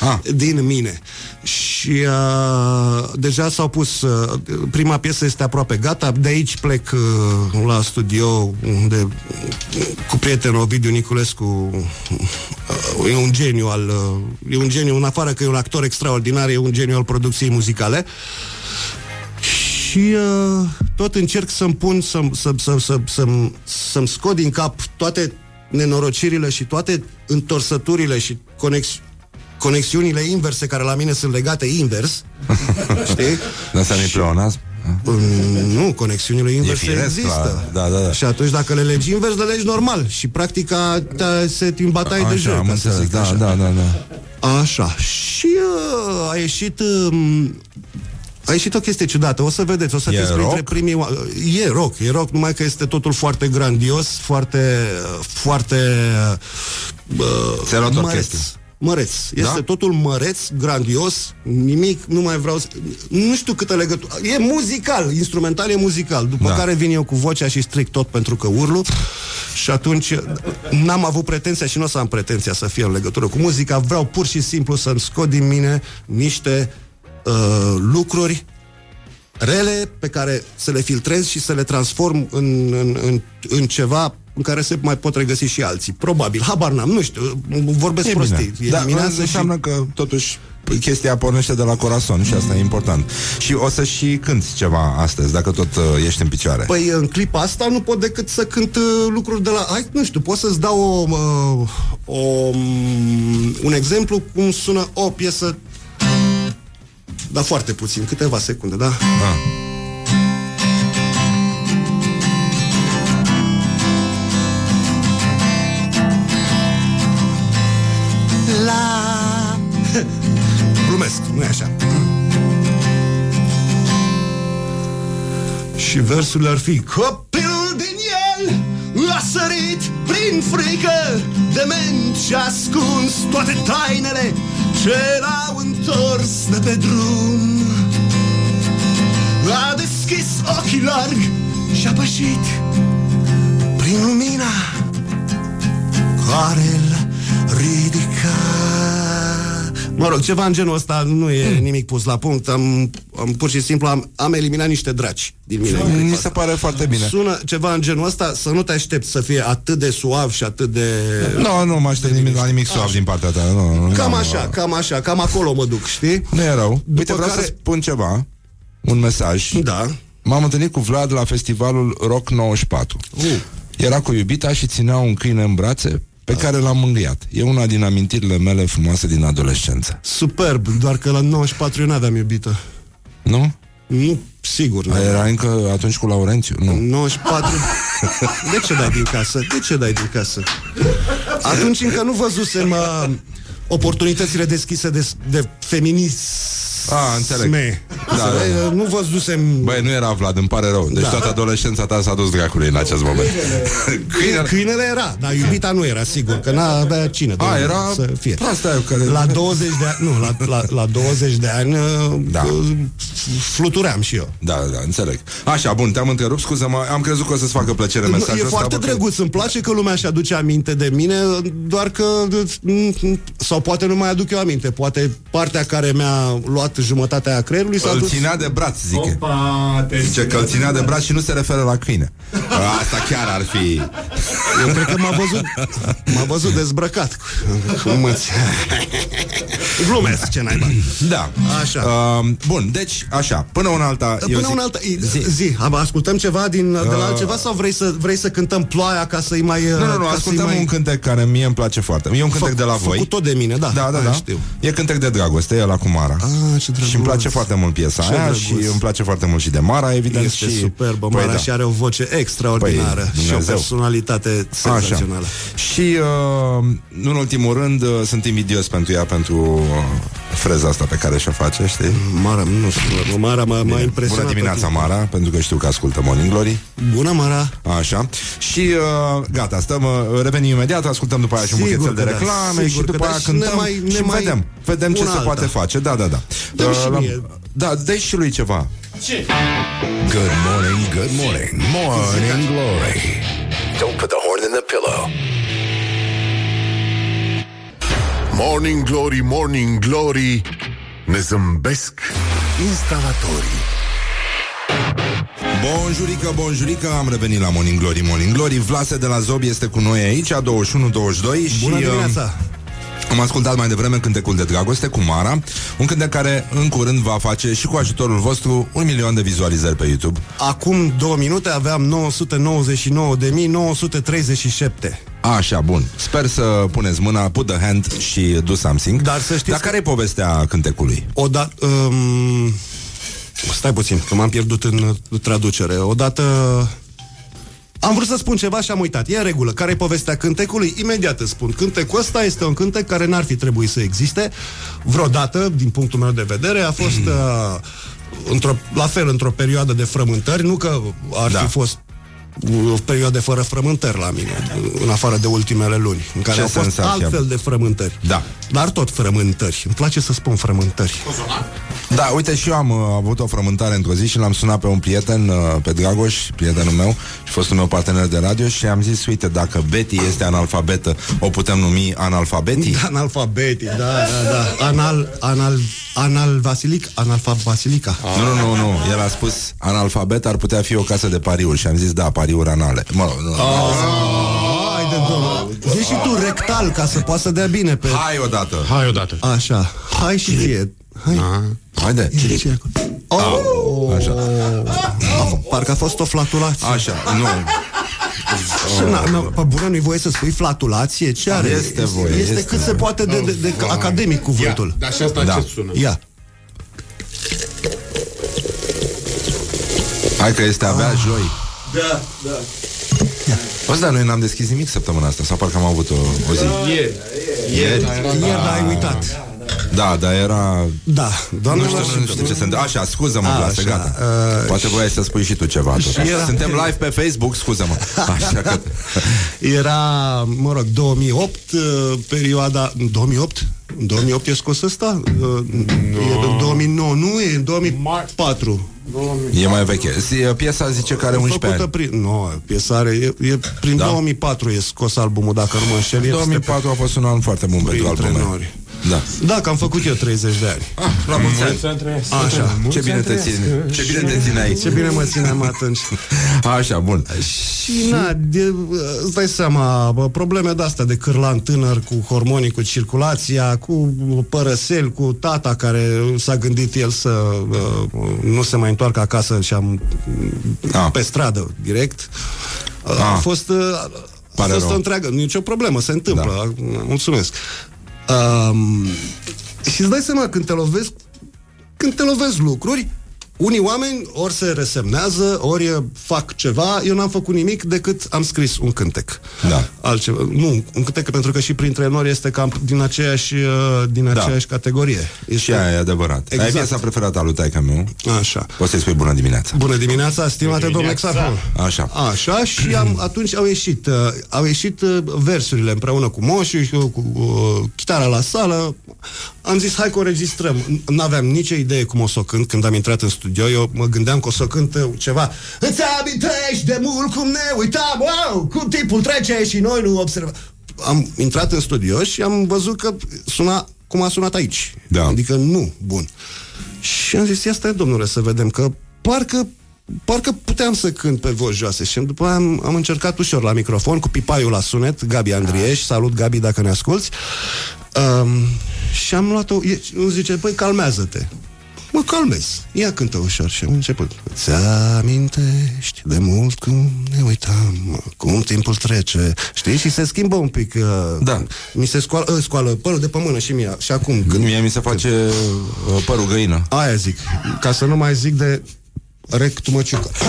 Ah. din mine. Și uh, deja s-au pus, uh, prima piesă este aproape gata, de aici plec uh, la studio unde cu prietenul Ovidiu Niculescu uh, e un geniu al uh, e un geniu, în afară că e un actor extraordinar, e un geniu al producției muzicale. Și uh, tot încerc să-mi pun, să, să, să, să, să-mi, să-mi scot din cap toate nenorocirile și toate întorsăturile și conex, conexiunile inverse care la mine sunt legate invers. Știi? Dar asta nu-i pleonasm? Mm, Nu, conexiunile inverse firesc, există. la- da, da, da. Și atunci dacă le legi invers, le legi normal. Și practica ta, se în bataie de Așa, joc. am ca să înțeles, zic da, așa. da, da, da. Așa. Și uh, a ieșit... Uh, a ieșit o chestie ciudată, o să vedeți, o să E fiți printre rock? primii... oa- E rock, e rock, numai că este totul foarte grandios, foarte... foarte... Uh, Ți-ai luat măreț. orchestră. Măreț. Este Da? totul măreț, grandios, nimic, nu mai vreau să... Nu știu câtă legătură... E muzical, instrumental e muzical, după Da. care vin eu cu vocea și stric tot pentru că urlu și atunci n-am avut pretenția și nu o să am pretenția să fie în legătură cu muzica, vreau pur și simplu să-mi scot din mine niște uh, lucruri rele pe care să le filtrez și să le transform în, în, în, în ceva în care se mai pot regăsi și alții. Probabil, habar n-am, nu știu, vorbesc E prostii. bine. E Da, dimineață și... înseamnă că totuși chestia pornește de la corazon și asta e important. Și o să și cânti ceva astăzi, dacă tot uh, ești în picioare. Păi în clipa asta nu pot decât să cânt uh, lucruri de la... Hai, nu știu, pot să-ți dau o, uh, o, um, un exemplu cum sună o piesă dar foarte puțin, câteva secunde, da? Ah. La... Glumesc, nu e așa. Și versurile ar fi Copilul din el a sărit prin frică Dement și ascuns toate tainele Ce l-au întors de pe drum. A deschis ochii larg și a pășit Prin lumina care îl ridica Mă rog, ceva în genul ăsta nu e nimic pus la punct Am, am pur și simplu am, am eliminat niște draci din mine în clipa Mi se asta. pare foarte bine. Sună ceva în genul ăsta Să nu te aștepți să fie atât de suav și atât de... Nu, nu mă aștept nimic, la nimic suav din partea ta. Nu, nu, Cam nu, așa, cam așa, cam acolo mă duc, știi? Nu e rău. După Uite, vreau care- să spun ceva. Un mesaj. Da M-am întâlnit cu Vlad la festivalul Rock 94. Uh. Era cu iubita și ținea un câine în brațe pe care l-am mângâiat. E una din amintirile mele frumoase din adolescență. Superb, doar că la 94 eu n-aveam iubită Nu? Nu, sigur nu. Era încă atunci cu Laurențiu? Nu. 94 De ce dai din casă? De ce dai din casă? Atunci încă nu văzusem uh, oportunitățile deschise de, de feminism A, înțeleg. Da, Da, da, Nu văzusem Băi, nu era Vlad, îmi pare rău. Deci Da. toată adolescența ta s-a dus dracului în acest moment. Câinele... Câinele era, dar iubita nu era, sigur, că n-avea cine de A, unde era să fie. proasta aia care... La 20 de ani, nu, la, la, la 20 de ani uh, Da. uh, flutuream și eu. Da, da, înțeleg. Așa, bun, te-am întrerupt, scuză-mă, am crezut că o să-ți facă plăcere mesajul e ăsta, foarte bă, că- drăguț, îmi place că lumea și aduce aminte de mine, doar că sau poate nu mai aduc eu aminte, poate partea care mi-a luat jumătatea creierului s-a Îl dus ținea de braț, zice. Opa, te Zice că îl ținea de braț și nu se referă la câine. Asta chiar ar fi... Eu cred că m-a văzut M-a văzut dezbrăcat Cu, cu mâți Glumesc, ce naiba. Da. Așa. Uh, bun, deci, așa, până una alta... eu Până zic- una alta, zi, zi am- ascultăm ceva din, de la Uh. altceva sau vrei să, vrei să cântăm ploaia ca să-i mai... Nu, nu, nu, ca să-i ascultăm mai... un cântec care mie îmi place foarte. E un cântec Fă- de la voi. Făcut tot de mine, da. Da, da, Aia da. Știu. E cântec de dragoste, e la cu Mara. Ah, ce drăguț. și îmi place foarte mult piesa Ce aia drăguț. și îmi place foarte mult și de Mara, evident. Este și... superbă, Păi Mara da. și are o voce extraordinară Păi, și o Dumnezeu. personalitate senzațională. Și, uh, nu în ultimul rând, uh, sunt invidios pentru ea, pentru uh, freza asta pe care și-o face, știi? Mara, nu știu, Mara m-a, m-a impresionat. Bună dimineața, tot timpul. Mara, pentru că știu că ascultă Morning Glory. Bună, Mara. Așa. Și uh, gata, stăm, uh, revenim imediat, ascultăm după aia și un Sigur buchetel de că da, reclame sigur și după că da, aia și cântăm ne mai- ne și mai- vedem. Vedem ce una se alta. poate face. Da, da, da. Dă-mi și la- mie. Da, dă și lui ceva. Good morning, good morning. Morning Glory. Don't put the horn in the pillow. Morning Glory, Morning Glory Ne zâmbesc instalatorii Bonjurică, bonjurică, am revenit la Morning Glory, Morning Glory. Vlase de la Zob este cu noi aici, 21-22 și... Bună uh, dimineața. Am ascultat mai devreme cântecul de dragoste cu Mara, un cântec care în curând va face și cu ajutorul vostru un milion de vizualizări pe YouTube. Acum două minute aveam 999.937. Așa, bun. Sper să puneți mâna, put the hand și do something. Dar să știți Dar că- care e povestea cântecului? Odată... Um, stai puțin, că m-am pierdut în uh, traducere. Odată... Am vrut să spun ceva și am uitat. E în regulă. Care e povestea cântecului? Imediat îți spun. Cântecul ăsta este un cântec care n-ar fi trebuit să existe. Vreodată, din punctul meu de vedere, a fost uh, într-o, la fel într-o perioadă de frământări. Nu că ar Da. fi fost o perioadă fără frământări la mine, în afară de ultimele luni, în care Ce au fost sens ar fi altfel avut? de frământări. Da. Dar tot frământări. Îmi place să spun frământări. Da, uite și eu am uh, avut o frământare într-o zi și l-am sunat pe un prieten, uh, pe Dragoș, prietenul meu și fostul meu partener de radio și am zis, uite, dacă Betty este analfabetă, o putem numi analfabetii? Analfabetii, da, da, da. Anal, anal, anal Vasilic, analfab Vasilica. Nu, nu, nu, nu. El a spus analfabet ar putea fi o casă de pariuri și am zis, da, pariuri anale. Mă rog, nu. Hai de domnul. Zici și tu rectal ca să poată să dea bine pe... Hai odată. Hai odată. Așa. Hai și ție. Hai. Haide. Ce- ce e acolo? Oh, Așa. a, f- parcă a fost o flatulație. Așa, nu. Și na, na, pe bună nu-i voie să spui flatulație? Ce are? Este voie, Este, este cât se poate de, de, de academic cuvântul. Ia, dar și asta Da. ce sună? Ia. Hai că este abia joi. Da, da. Bă, dar noi n-am deschis nimic săptămâna asta Sau parcă am avut o, o zi Ieri. Ieri? Ieri ai uitat. Da, dar era... Da, Nu doamnelor știu, și nu știu ce se întâmplă Așa, scuză-mă, A, Vlase, așa, gata uh, Poate voiai să spui și tu ceva totuși. era- Suntem live pe Facebook, scuză-mă Așa că... Era, mă rog, 2008, uh, perioada... 2008? În 2008 e scos ăsta? Uh, E în 2009, nu, e în 2004. E mai veche Si- Piesa zice că are 11 Făcută ani prin... Nu, piesa are... E, e prin Da? 2004 e scos albumul, dacă nu mă înșel. este 2004 a fost un an foarte bun pentru printre albumul nori. Da Da, că am făcut eu 30 de ani. ah, La mulți ani Așa. Ce bine te ține Ce bine te ține aici Ce bine mă țineam atunci. Așa, bun Și na, de, îți dai seama, bă, probleme de-astea de cârlan tânăr cu hormonii, cu circulația, cu părăsel, cu tata care s-a gândit el să uh, nu se mai întoarcă acasă și am Ah. pe stradă, direct. Uh, Ah. A fost, uh, a Pare fost rău. o întreagă, nicio problemă, se întâmplă. Da. Mulțumesc. Um, și îți dai seama, când te lovesc când te lovesc lucruri, unii oameni ori se resemnează, ori eh, fac ceva. Eu n-am făcut nimic decât am scris un cântec. Da. Altceva. Nu, un cântec pentru că și printre nori este cam din aceeași, eh, din Da. aceeași categorie. Este... Și aia e adevărat Exact. Ai Exact. piesa preferată a lui taica meu Așa. Poți să-i spui bună dimineața Bună dimineața, stimate domnule Exarhon. Așa Așa, și am, atunci au ieșit, uh, au ieșit uh, versurile împreună cu Moșu și cu, cu uh, chitara la sală. Am zis, hai că o registrăm. N- N-aveam nicio idee cum o să o cânt când am intrat în studio. Eu mă gândeam că o să o cânt uh, ceva. Îți amintești de mult cum ne uitam, wow, cum timpul trece și noi nu observăm. Am intrat în studio și am văzut că suna cum a sunat aici. Da. Adică nu, bun. Și am zis, ia stai, domnule, să vedem că parcă parcă puteam să cânt pe voci joase și după aia am, am încercat ușor la microfon cu pipaiul la sunet, Gabi Andrieș, salut Gabi dacă ne asculti. Um, Și am luat-o, e- îmi zice, păi calmează-te. Mă calmez. Ia cântă ușor și am început. Ți amintești de mult cum ne uitam, mă, cum timpul trece, știi? Și se schimbă un pic. Uh, Da. Mi se scoală, uh, scoală părul de pe mână și mie. Și acum când... Mie mi se face uh, părul găină. Aia zic. Ca să nu mai zic de rectul măciucă.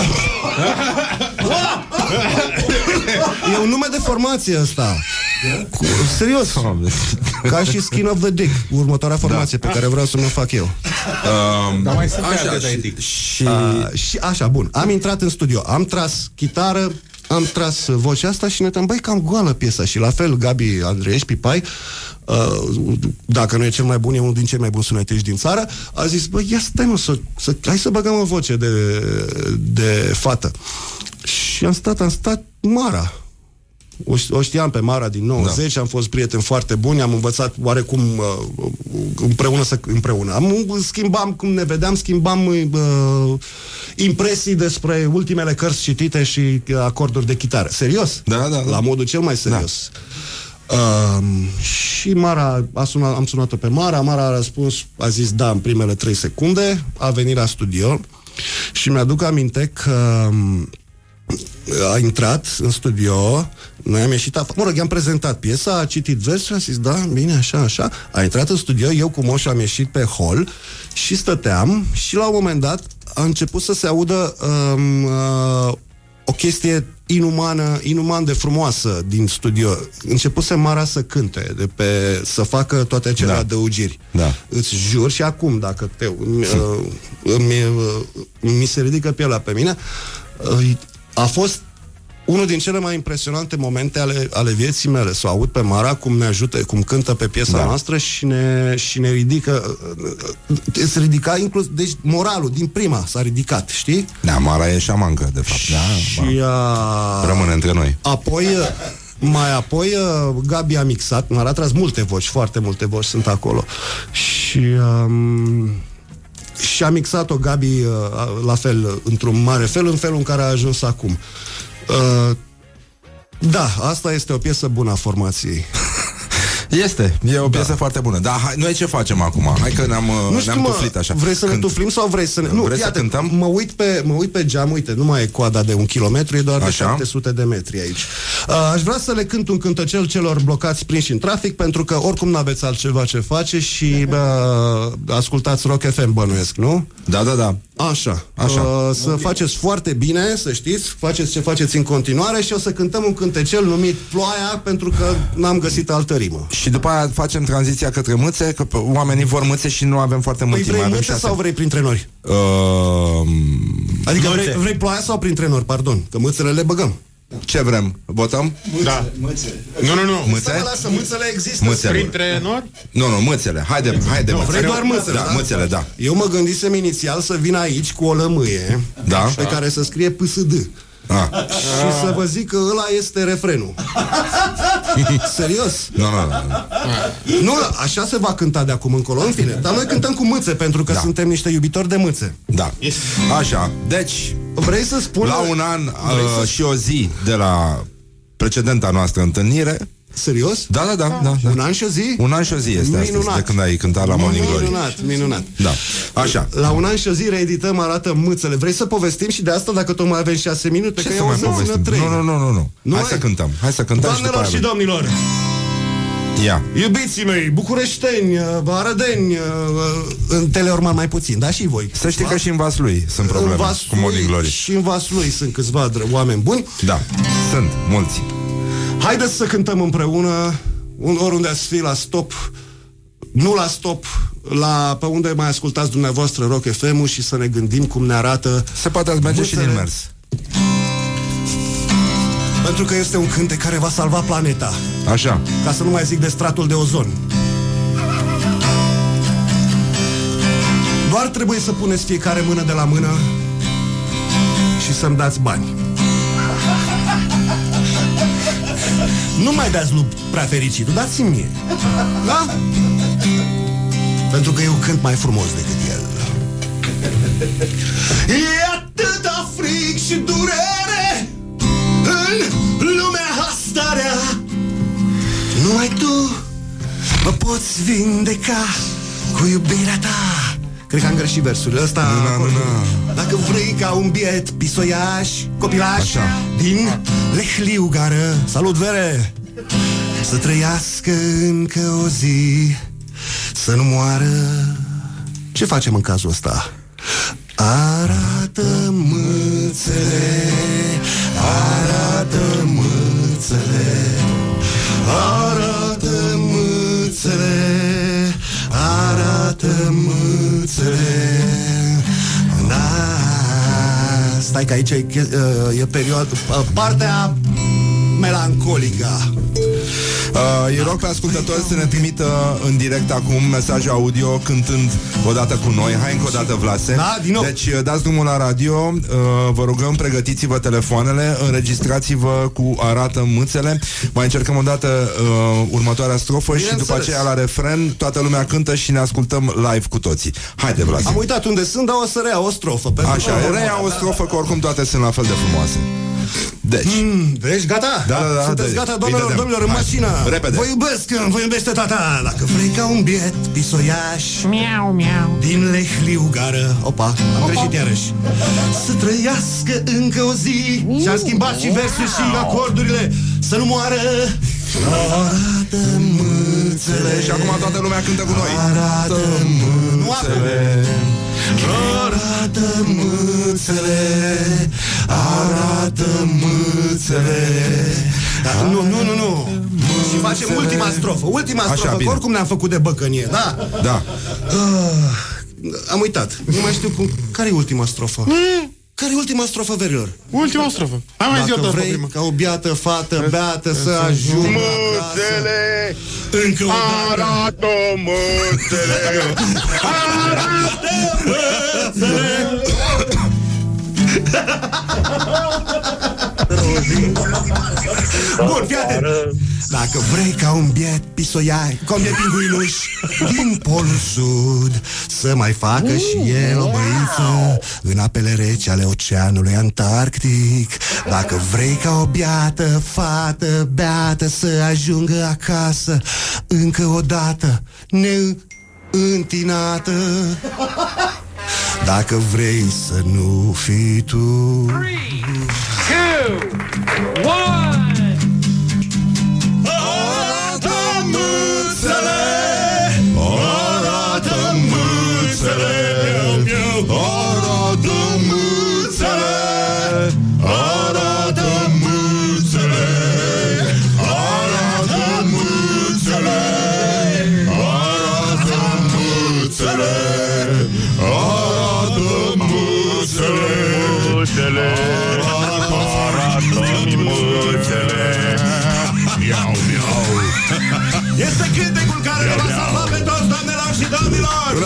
e un nume de formație ăsta. Cu, serios. Ca și Skin of the Dick, următoarea formație pe care vreau să mă fac eu. Um, Dar mai sunt pe așa, alte de și, etic. și Uh, și așa, bun. Am intrat în studio, am tras chitară, am tras uh, vocea asta și ne uitam, băi, cam goală piesa. Și la fel, Gabi Andreeș Pipai, uh, dacă nu e cel mai bun, e unul din cei mai buni sunetiști din țară, a zis, băi, ia stai mă, să, să, hai să băgăm o voce de, de fată. Și am stat, am stat Mara. O, ș- o știam pe Mara din 90, da. am fost prieteni foarte buni, am învățat oarecum uh, împreună să împreună. Am, schimbam, cum ne vedeam, schimbam uh, impresii despre ultimele cărți citite și uh, acorduri de chitară. Serios? Da, da, da. La modul cel mai serios. Da. Uh, și Mara, a sunat, am sunat-o pe Mara, Mara a răspuns, a zis da în primele trei secunde, a venit la studio și mi-aduc aminte că um, a intrat în studio, noi am ieșit afară, mă rog, i-am prezentat piesa, a citit versul, a zis, da, bine, așa, așa, a intrat în studio, eu cu Moș am ieșit pe hol și stăteam și la un moment dat a început să se audă um, uh, o chestie inumană, inuman de frumoasă din studio. Începuse Mara să cânte, de pe, să facă toate acele Da. da. adăugiri. Da. Îți jur și acum, dacă te, îmi, uh, îmi, uh, mi se ridică pielea pe mine, uh, a fost unul din cele mai impresionante momente ale, ale vieții mele, să o aud pe Mara cum ne ajută, cum cântă pe piesa Da. da. noastră și ne, și ne ridică uh, se ridica inclus, deci moralul din prima s-a ridicat, știi? Da, Mara e șamancă, de fapt. Da, Și a... Rămâne între noi. Apoi, mai apoi, uh, Gabi a mixat, m-a tras multe voci, foarte multe voci sunt acolo. Și... Um, și a mixat-o Gabi uh, la fel, într-un mare fel, în felul în care a ajuns acum. Uh, da, asta este o piesă bună a formației. Este, e o piesă da. foarte bună. Dar hai, noi ce facem acum? Hai că ne-am, Nu știu, ne-am mă, tuflit așa. vrei să ne Când- tuflim sau vrei să ne... Nu, Vrei să iată, cântăm? Mă uit, pe, mă uit pe geam, uite, nu mai e coada de un kilometru, e doar de Așa. 700 de metri aici. Uh, aș vrea să le cânt un cântăcel celor blocați prinși în trafic, pentru că oricum n-aveți altceva ce face și uh, ascultați Rock FM, bănuiesc, nu? Da, da, da. Așa. Așa. Uh, să faceți foarte bine, să știți, faceți ce faceți în continuare și o să cântăm un cântecel numit Ploaia, pentru că n-am găsit altă rimă. Și după aia facem tranziția către mâțe, că p- oamenii vor mâțe și nu avem foarte mult Păi timp. vrei mai avem mâțe șase. sau vrei printre nori? Uh, Adică vrei, vrei ploaia sau printre nori, pardon, că mâțele le băgăm. ce vrem? Votăm? Da. Nu, nu, nu. Stai, Mâțe? lasă, mâțele există. Mâțele. Printre nori? Nu, nu, mâțele. Haide, haide, Nu, mâțele. vrei doar mâțele, Da, da? mâțele, da. Eu mă gândisem inițial să vin aici cu o lămâie Da. pe care să scrie PSD. Ah. Și să vă zic că ăla este refrenul. Serios. Nu, nu, nu. Nu, așa se va cânta de acum încolo, în fine. Dar noi cântăm cu mâțe, pentru că Da. suntem niște iubitori de mâțe. Da. Așa, deci, Vrei să spun... la un an Vrei uh, să- și o zi de la precedenta noastră întâlnire, Serios? da, da, da, da, da. Un an și o zi? Un an și o zi este astăzi, Minunat. de când ai cântat la Morning Glory. Minunat, minunat. Da, așa. La un an și o zi reedităm, arată mâțele. Vrei să povestim și de asta dacă tot mai avem șase minute? Ce că să eu o mai să țină povestim? trei. Nu, nu, nu, nu, nu. Nu Hai ai? să cântăm. Hai să cântăm și după Doamnelor aia. și domnilor, Ia. iubiții mei, bucureșteni, uh, arădeni, uh, în Teleorman mai puțin, dar și voi. Să știi că și în Vaslui sunt probleme în cu Vaslui Morning Glory. Și în Vaslui sunt câțiva dr- oameni buni. Da, sunt mulți. Haideți să cântăm împreună, un- oriunde ați fi, la stop, nu la stop, la, pe unde mai ascultați dumneavoastră Rock FM și să ne gândim cum ne arată Se poate ați merge și Mâțele. din mers. Pentru că este un cântec care va salva planeta Așa. Ca să nu mai zic de stratul de ozon Doar trebuie să puneți fiecare mână de la mână Și să-mi dați bani Nu mai dați lui prea fericit, dați-mi mie. Da? Pentru că eu cânt mai frumos decât el. E atâta fric și durere În lumea asta rea. Numai tu Mă poți vindeca cu iubirea ta Cred că am greșit versurile ăsta Nu, nu, nu. Dacă vrei ca un biet pisoiaș Copilaș Așa. din Lehliu Gară Salut, Vere! Să trăiască încă o zi Să nu moară Ce facem în cazul ăsta? Arată mâțele Arată mâțele Arată mâțele Arată mâțele da. Stai că aici e, che- uh, e perioadă Partea melancolică Uh, îi rog pe ascultători să ne trimită în direct acum mesaj audio cântând odată cu noi. Hai încă o dată, Vlase. Da, din nou. Deci uh, dați drumul la radio, uh, vă rugăm, pregătiți-vă telefoanele, înregistrați-vă cu arată mâțele. Mai încercăm o dată uh, următoarea strofă și după Bineînțeles. aceea la refren toată lumea cântă și ne ascultăm live cu toții. Haide, Vlase. Am uitat unde sunt, dar o să rea o strofă pentru Așa, că- reia o strofă, că oricum toate sunt la fel de frumoase. Deci, Mm, Deci gata? Da, da, da, Sunteți deci, gata, îi domnilor, dădem. domnilor, în Hai, mașină? repede. Vă iubesc, vă iubește tata Dacă vrei ca un biet pisoiaș. Miau, miau. Din Lehliu gară Opa, am greșit iarăși. Să trăiască încă o zi. Și-am schimbat și versul și acordurile. Să nu moară Arată mâțele și acum toată lumea cântă cu noi. Arată mâțele Arată mâțele Arată mâțele da, Nu, nu, nu, nu Și facem ultima strofă Ultima Așa, strofă, bine. că oricum ne-am făcut de băcănie Da? Da. Ah, am uitat Nu mai știu cum Care e ultima strofă? Care e ultima strofă, verilor? Ultima strofă. Hai mai zi o Dacă dată vrei prima. ca o biată fată beată să ajungă Mâțele Încă o dată Arată mâțele Bun, fii atent. Dacă vrei ca un biet pisoiai Ca un biet pinguinuș Din polul sud Să mai facă și el o băiță În apele rece ale oceanului Antarctic. Dacă vrei ca o biată fată beată Să ajungă acasă Încă o dată Neîntinată Dacă vrei să nu fii tu. Arată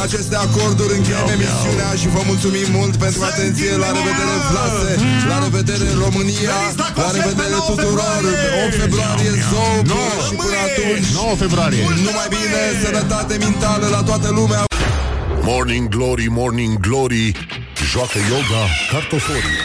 aceste acorduri încheiem emisiunea și vă mulțumim mult pentru atenție. La revedere, Vlase! La revedere, România! La revedere tuturor! 8 februarie, Zoo! Și până atunci, 9 februarie. numai bine, sănătate mentală la toată lumea! Morning Glory, Morning Glory Joacă yoga cartoforii